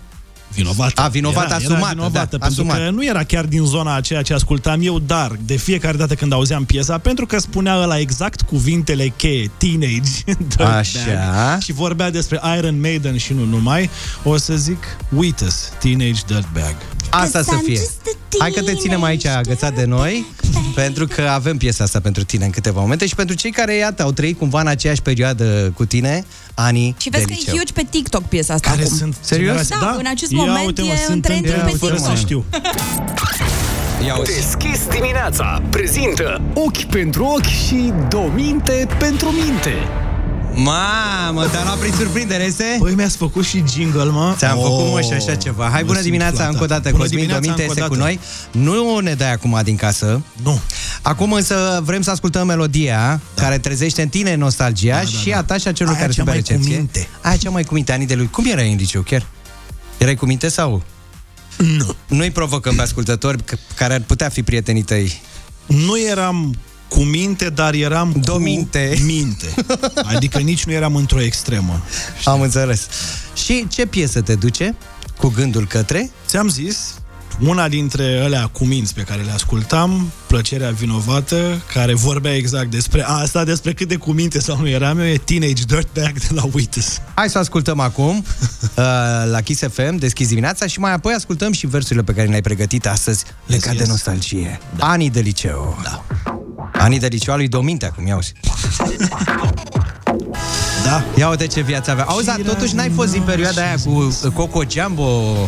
vinovată. A, vinovată, era, asumată, Era vinovată, da, pentru asumată. că nu era chiar din zona a ceea ce ascultam eu, dar de fiecare dată când auzeam piesa, pentru că spunea ăla exact cuvintele cheie, teenage, dirtbag, Așa. și vorbea despre Iron Maiden și nu numai, o să zic Wheatus, Teenage Dirtbag. Asta să fie. Hai că te ținem aici agățat de noi, pentru că avem piesa asta pentru tine în câteva momente și pentru cei care, iată, au trăit cumva în aceeași perioadă cu tine, anii Și vezi de că liceu. e huge pe TikTok piesa asta Care acum. sunt Serios? generații- Da, în acest Ia moment uite, mă, e sunt în trendul în pe fără TikTok. să știu. Ia uzi. Deschis dimineața prezintă ochi pentru ochi și dominte pentru minte. Mamă, te-am luat prin surprindere, este? Păi mi-ați făcut și jingle, mă. Ți-am Oh, făcut mă și așa ceva. Hai, mă bună simt dimineața flatat. încă o dată. Bună Cosmin dimineața Dominte încă o este cu dată. noi. Nu ne dai acum din casă. Nu. Acum însă vrem să ascultăm melodia da. care trezește în tine nostalgia da, da, și a ta și a celor Aia care cea sunt pe mai cu recepție. minte. Aia cea mai cu minte, anii de lui. Cum erai în liceu, chiar? Erai cu minte sau? Nu. Nu-i provocăm pe ascultători c- care ar putea fi prietenii tăi. Nu eram cu minte, dar eram Dominte. cu minte. Adică nici nu eram într-o extremă. Am înțeles. Și ce piesă te duce cu gândul către? Ți-am zis, una dintre alea cu minți pe care le ascultam, Plăcerea vinovată, care vorbea exact despre asta, despre cât de cu minte sau nu eram eu, e Teenage Dirtbag de la Wheatus. Hai să o ascultăm acum uh, la Kiss FM, deschis dimineața și mai apoi ascultăm și versurile pe care le-ai pregătit astăzi legat de nostalgie. Da. Anii de liceu. Da. Anii de liceu al lui Dominte, acum iau Da. Ia uite ce viață avea. Auzi, dar totuși n-ai fost din perioada aia cu uh, Coco Jumbo?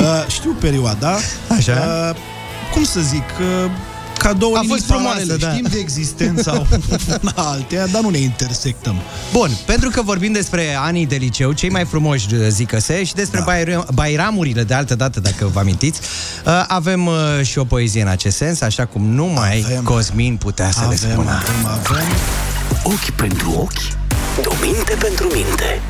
Uh, știu perioada. Așa. Uh, cum să zic, uh, cadourile A fost paralele, frumoasă, da. Știm de existența una alteia, dar nu ne intersectăm. Bun, pentru că vorbim despre anii de liceu, cei mai frumoși, zică se, și despre da. baira- bairamurile de altă dată, dacă vă amintiți, uh, avem uh, și o poezie în acest sens, așa cum numai avem. Cosmin putea să le Avem, spună. avem, avem. Ochi pentru ochi, dominte pentru minte.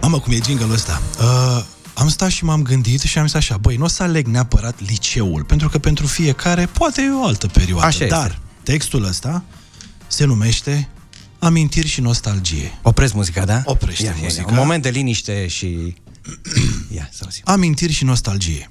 Mamă, cum e jingle ăsta. Uh, am stat și m-am gândit și am zis așa, băi, nu o să aleg neapărat liceul, pentru că pentru fiecare poate e o altă perioadă. Așa este. dar textul ăsta se numește Amintiri și nostalgie. Opresc muzica, da? Oprește ia, ia, muzica. Un moment de liniște și... Ia, să auzim. Amintiri și nostalgie.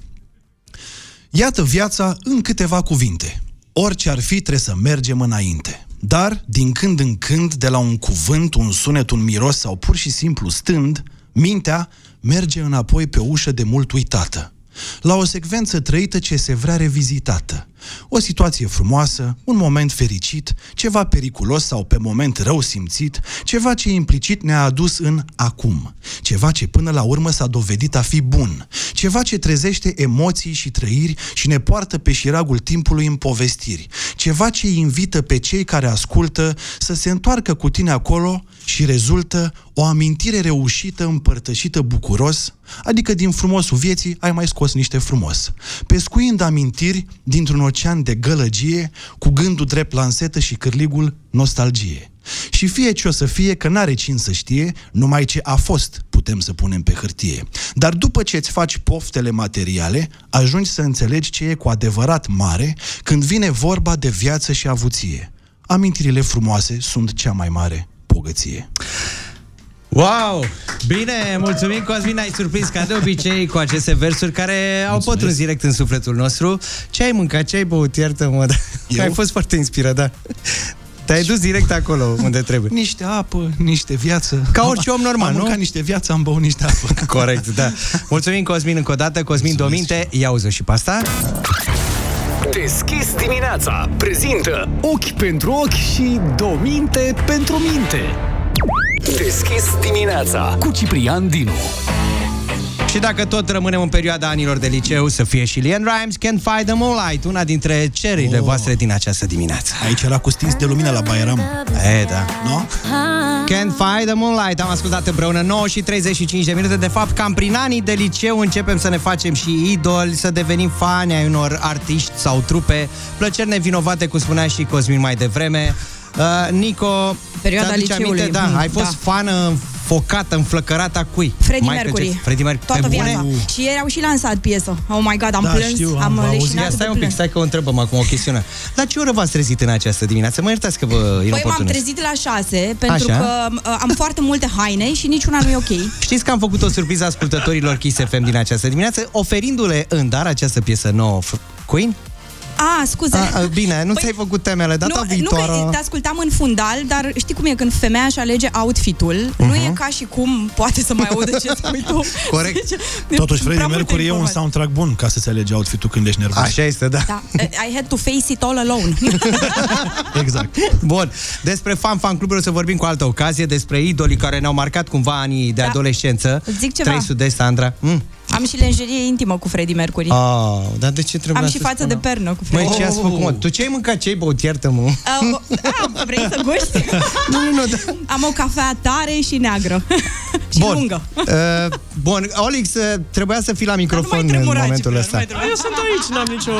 Iată viața în câteva cuvinte. Orice ar fi, trebuie să mergem înainte. Dar, din când în când, de la un cuvânt, un sunet, un miros sau pur și simplu stând, mintea merge înapoi pe o ușă de mult uitată. La o secvență trăită ce se vrea revizitată. O situație frumoasă, un moment fericit, ceva periculos sau pe moment rău simțit, ceva ce implicit ne-a adus în acum, ceva ce până la urmă s-a dovedit a fi bun, ceva ce trezește emoții și trăiri și ne poartă pe șiragul timpului în povestiri, ceva ce îi invită pe cei care ascultă să se întoarcă cu tine acolo și rezultă o amintire reușită împărtășită bucuros, adică din frumosul vieții ai mai scos niște frumos. Pescuind amintiri dintr-un ocean de gălăgie, cu gândul drept lansetă și cârligul nostalgie. Și fie ce o să fie, că n-are cine să știe, numai ce a fost putem să punem pe hârtie. Dar după ce îți faci poftele materiale, ajungi să înțelegi ce e cu adevărat mare când vine vorba de viață și avuție. Amintirile frumoase sunt cea mai mare bogăție. Wow! Bine, mulțumim Cosmin, ai surprins ca de obicei cu aceste versuri care au pătruns direct în sufletul nostru. Ce ai mâncat, ce ai băut, iartă-mă, da. Eu? ai fost foarte inspirat, da. Te-ai dus direct acolo unde trebuie. Niște apă, niște viață. Ca orice om normal, am nu? mâncat niște viață, am băut niște apă. Corect, da. Mulțumim Cosmin încă o dată, Cosmin Dominte, ia uzi și pe asta. Deschis dimineața prezintă ochi pentru ochi și dominte pentru minte. Deschis dimineața cu Ciprian Dinu. Și dacă tot rămânem în perioada anilor de liceu, să fie și Lian Rimes, Can't Find the Moonlight, una dintre cererile oh. voastre din această dimineață. Aici era cu stins de lumină la Bairam. E, da. Nu? Can't Find the Moonlight Am ascultat împreună 9 și 35 de minute De fapt, cam prin anii de liceu Începem să ne facem și idoli Să devenim fani ai unor artiști sau trupe Plăceri nevinovate, cum spunea și Cosmin mai devreme uh, Nico, Perioada ți-aduce liceului. aminte? Da, Mm, ai fost da. fană focată, înflăcărată a cui? Freddie Michael Mercury. Jackson. Freddie Mercury. Toată Pe viața. bune? Și ei au și lansat piesă. Oh my god, am Da, plâns, știu, am am auzit. leșinat Ia de stai un pic, plâns. stai că o întrebăm acum o chestiune. La ce oră v-ați trezit în această dimineață? Mă iertați că vă Păi m-am inoportunez. trezit la 6 pentru Așa. că uh, am foarte multe haine și niciuna nu e ok. Știți că am făcut o surpriză ascultătorilor Kiss FM din această dimineață, oferindu-le în dar această piesă nouă. F- Queen? Ah, scuze. A, a, bine, nu ți-ai făcut temele, data nu, viitoare. Nu că te ascultam în fundal, dar știi cum e când femeia își alege outfit-ul, uh-huh. nu e ca și cum poate să mai audă ce spui tu. Corect. Deci, Totuși, prea Freddie multe Mercury e un informații. soundtrack bun ca să-ți alegi outfit-ul când ești nervos. Așa este, da. Da. I had to face it all alone. Exact. Bun, despre fan fan cluburi o să vorbim cu altă ocazie, despre idolii care ne-au marcat cumva anii de Da. adolescență. Îți zic ceva. 300 de Sandra. Mm. Am și lenjerie intimă cu Freddie Mercury. Ah, dar de ce trebuia Am și să față spun de asta? pernă cu Măi, Freddie. ce ați făcut, mă? Tu ce ai mâncat? Ce ai băut? Iartă-mă. Uh, a, vrei să guști? nu, nu, nu. Da. Am o cafea tare și neagră. și Bun. lungă. Uh, bun, Olix, uh, trebuia să fii la microfon în tremura, momentul Ciprian, ăsta. nu mai Eu sunt aici, n-am nicio...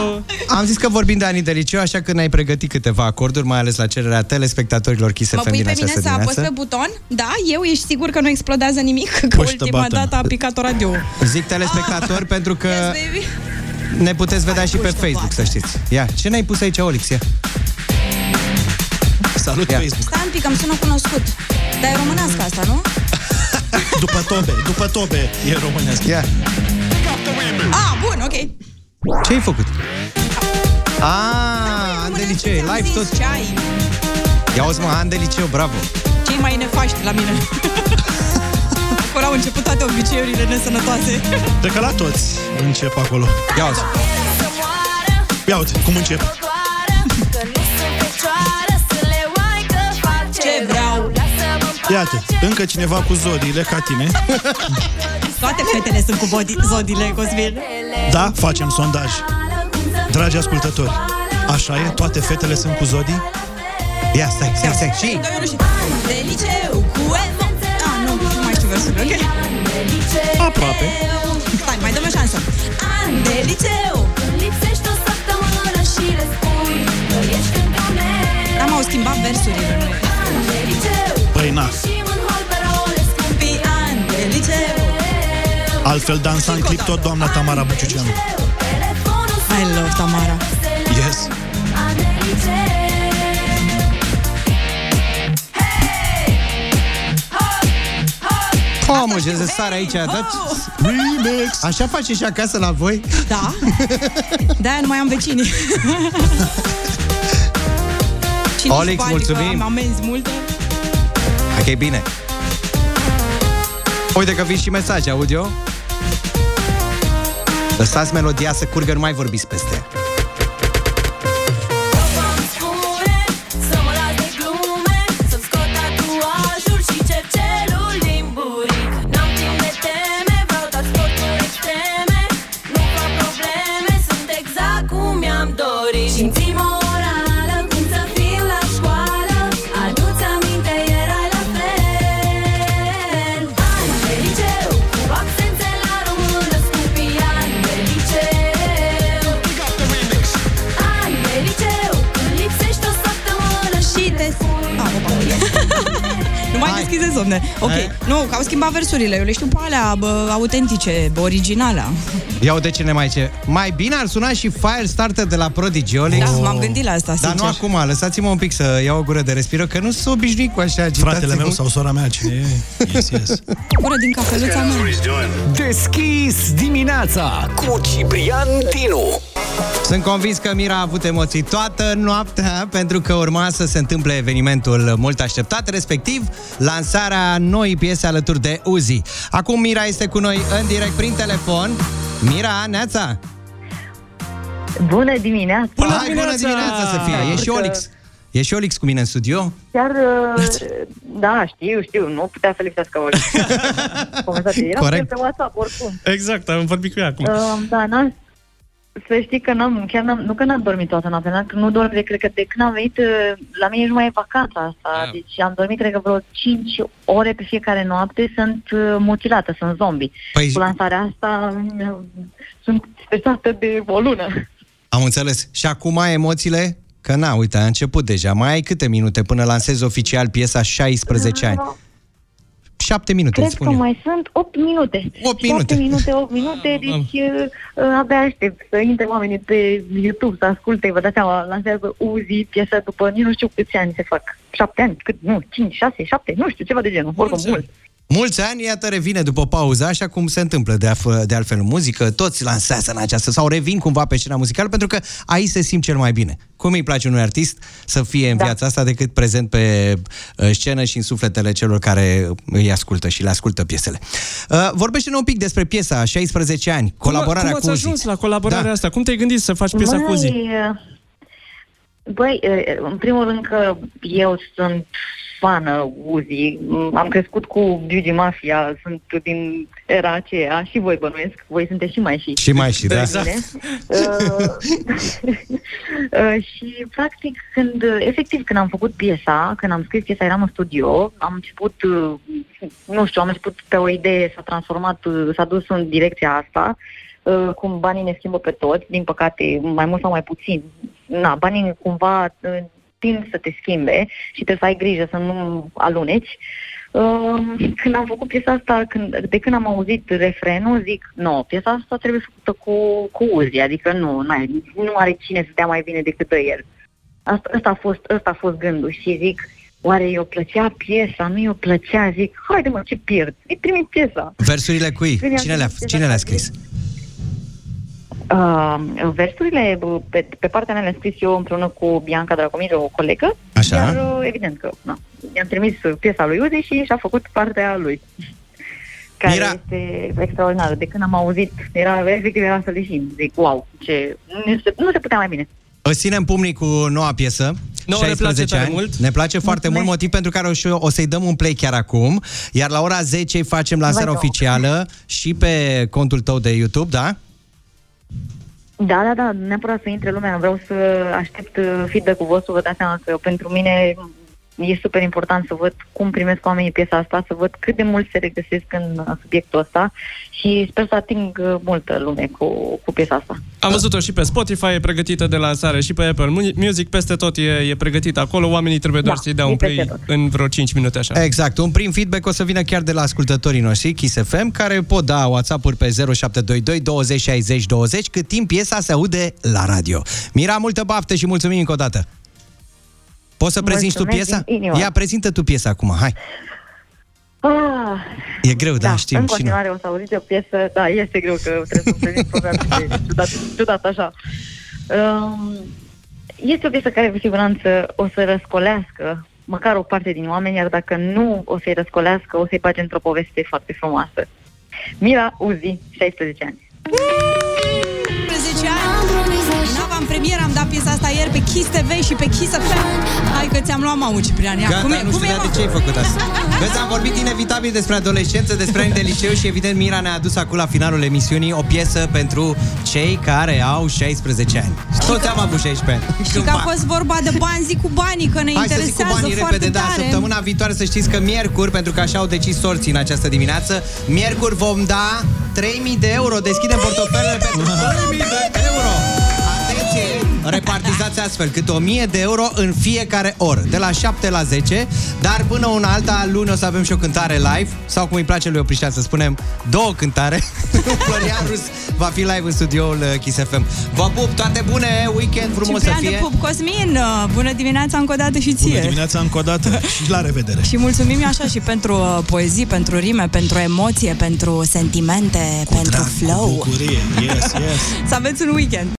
Am zis că vorbim de anii de liceu, așa că ne-ai pregătit câteva acorduri, mai ales la cererea telespectatorilor Kiss Mă FM pui din pe mine această să apăs dimineață. pe buton? Da, eu ești sigur că nu explodează nimic? Că Push the ultima button. dată a picat radio. Zic telespectatori pentru că Yes, baby. ne puteți vedea și pe Facebook, să știți. Ia, ce ne-ai pus aici, Olix? Ia. Salut Ia. Facebook. Stai un pic, îmi sună cunoscut. Dar e românească asta, nu? După tobe, după tobe e românesc. Ia. Ah, bun, ok. Ce ai făcut? Ah, an de liceu, live tot. Ce ai? Ia uzi, mă, an de liceu, bravo. Cei mai nefaști la mine. Acolo au început toate obiceiurile nesănătoase. De că la toți încep acolo. Ia uzi. Ia uite, cum încep. Ce vreau? Iată, încă cineva cu zodiile ca tine. Toate fetele sunt cu body, zodile, Cosmin. Da, facem sondaj. Dragi ascultători, așa e? Toate fetele sunt cu zodii? Ia, stai, stai, stai. Și? Doi, unu și... De liceu cu versul, ok? Aproape. Stai, mai dăm o șansă. An de liceu Lipsești o săptămână și le spui Că ești încă N-am au schimbat versurile, nu An de liceu Păi na, Ieșim în hol pe role Scumpii an de liceu altfel dansa în clip tot doamna Tamara Buciuceanu. I love Tamara. Yes. Mamă, ce se sare aici, dat Remix. Așa face și acasă la voi? Da. De-aia nu mai am vecini. Și nici Olix, bani, mulțumim. că Am amenzi multe. Ok, bine. Uite că vin și mesaje audio. Lăsați melodia să curgă, nu mai vorbiți peste Hai. nu, că au schimbat versurile. Eu le știu pe alea bă, autentice, bă, originale. Ia uite ce ne mai ce. Mai bine ar suna și Firestarter de la Prodigy, Olix. Da, m-am gândit la asta, Dar sincer. nu acum, lăsați-mă un pic să iau o gură de respiră, că nu sunt obișnuit cu așa agitație. Fratele meu sau sora mea, cine e? Yes, yes. Gură din cafeluța mea. Deschis dimineața cu Ciprian Dinu. Sunt convins că Mira a avut emoții toată noaptea pentru că urma să se întâmple evenimentul mult așteptat, respectiv lansarea noii piese alături de Uzi. Acum Mira este cu noi în direct prin telefon. Mira, Neața! Bună dimineața! Bună Hai, bună dimineața să fie! E și Că- Olix. E și Olix cu mine în studio. Chiar, uh, da, știu, știu, nu putea să lipsească ori. Conversație. Eram Corect. pe WhatsApp, oricum. Exact, am vorbit cu ea acum. Uh, da, n-am, să știi că n-am, chiar n-am, nu că n-am dormit toată noaptea, n-am- că nu dorm de, cred că de când am venit, uh, la mine nu mai e vacanța asta, deci am dormit, cred că vreo 5 ore pe fiecare noapte, sunt uh, mutilată, sunt zombie. Păi- Cu lansarea asta uh, sunt stresată de o lună. Am înțeles. Și acum emoțiile? Că na, uite, a început deja. Mai ai câte minute până lansezi oficial piesa 16 ani? 7 minute, Cred îți spun că eu. mai sunt 8 minute. 8 7 minute. minute, 8 minute, deci uh, uh, abia aștept să intre oamenii pe YouTube, să asculte, vă dați seama, lansează Uzi, piesa după nici nu știu câți ani se fac. 7 ani, cât, nu, 5, 6, 7, nu știu, ceva de genul, oricum mult. Mulți ani, iată, revine după pauză, așa cum se întâmplă de, af- de altfel în muzică, toți lansează în această sau revin cumva pe scena muzicală, pentru că aici se simt cel mai bine. Cum îi place unui artist să fie în da. viața asta decât prezent pe uh, scenă și în sufletele celor care îi ascultă și le ascultă piesele. Uh, vorbește-ne un pic despre piesa 16 ani, colaborarea cum, cum cu ați Uzi. ajuns la colaborarea Da. asta? Cum te-ai gândit să faci piesa cu Uzi? Băi, uh, Băi, uh, în primul rând că eu sunt fană Uzi. Mm, Am crescut cu Gigi Mafia, sunt din era aceea și voi bănuiesc, voi sunteți și mai și. Și mai și, da. Exact. Uh, uh, și practic când, efectiv când am făcut piesa, când am scris piesa, eram în studio, am început, uh, nu știu, am început pe o idee, s-a transformat, uh, s-a dus în direcția asta, uh, cum banii ne schimbă pe toți, din păcate, mai mult sau mai puțin. Na, banii cumva uh, tind să te schimbe și trebuie să ai grijă să nu aluneci. Uh, când am făcut piesa asta, când, de când am auzit refrenul, zic, nu, piesa asta trebuie făcută cu, cu Uzi, adică nu, n-ai, nu are cine să dea mai bine decât el. Asta, asta, a fost, asta a fost gândul și zic, oare i-o plăcea piesa, nu i-o plăcea, zic, haide mă, ce pierd, îi trimit piesa. Versurile cui? Când i-am Cine le-a, scris cine le-a scris? Uh, versurile, uh, pe, pe partea mea le-am scris eu împreună cu Bianca Dragomir, o colegă, Așa. iar uh, evident că na, i-am trimis uh, piesa lui Uzi și și-a făcut partea lui. Care Mira. este extraordinară. De când am auzit, era efectiv era să leșin. Zic, wow, ce... Nu se, nu se putea mai bine. Îți ținem pumnii cu noua piesă. Nouă ne place tare ani. mult. Ne place foarte mult, motiv pentru care o, și eu- o să-i dăm un play chiar acum, iar la ora 10 îi facem lansarea Vai, da. oficială și pe contul tău de YouTube, da? Da, da, da, neapărat să intre lumea. Vreau să aștept uh, feedback-ul vostru. Vă dați seama că pentru mine e super important să văd cum primesc oamenii piesa asta, să văd cât de mult se regăsesc în uh, subiectul ăsta și sper să ating uh, multă lume cu, cu piesa asta. Am văzut-o și pe Spotify, e pregătită de lansare și pe Apple Mu- Music, peste tot e, e pregătită acolo, oamenii trebuie doar Da, să-i dea e un peste play tot. în vreo 5 minute așa. Exact. Un prim feedback o să vină chiar de la ascultătorii noștri, Kiss FM, care pot da WhatsApp-uri pe 0722 20 60 20, cât timp piesa se aude la radio. Mira, multă baftă și mulțumim încă o dată. Poți să prezinți tu Mulțumesc piesa? din inimă. Ia, prezintă tu piesa acum, hai. Ah, E greu, da, da, știm. în și noi. continuare o să auziți o piesă, da, este greu că trebuie să prezint probabil de ciudat, ciudat așa. Um, este o piesă care cu siguranță o să răscolească măcar o parte din oameni, iar dacă nu o să-i răscolească, o să-i bage într-o poveste foarte frumoasă. Mira Uzi, 16 ani. 10 ani. În avant-premieră am dat piesa asta ieri pe Kiss TV și pe Kiss FM. Hai că ți-am luat mamă, Ciprian. Ia, Gata, cum e, nu cum știu e, de mă? ce ai făcut asta. Vezi, am vorbit inevitabil despre adolescență, despre ani de liceu și evident Mira ne-a adus acum la finalul emisiunii o piesă pentru cei care au 16 ani. Și toți am avut 16 ani. Și că a fost vorba de bani, zic cu banii, că ne Hai să zic cu interesează banii foarte repede, da, tare. săptămâna viitoare să știți că miercuri, pentru că așa au decis sorții în această dimineață, miercuri vom da 3000 de euro, deschidem portofelele pentru 3000 de euro. Atenție! Repartizați astfel câte 1000 de euro în fiecare oră, de la 7 la 10, dar până una alta, luni o să avem și o cântare live, sau cum îi place lui Oprișan să spunem, două cântare. Florian Rus va fi live în studioul uh, Kiss FM. Vă pup, toate bune, weekend frumos Ciprian să de fie. Pup Cosmin, uh, bună dimineața încă o dată și ție. Bună dimineața încă o dată și la revedere. Și mulțumim eu așa și pentru uh, poezii, pentru rime, pentru emoție, pentru sentimente, pentru flow. Bucurie, yes, yes. Să aveți un weekend!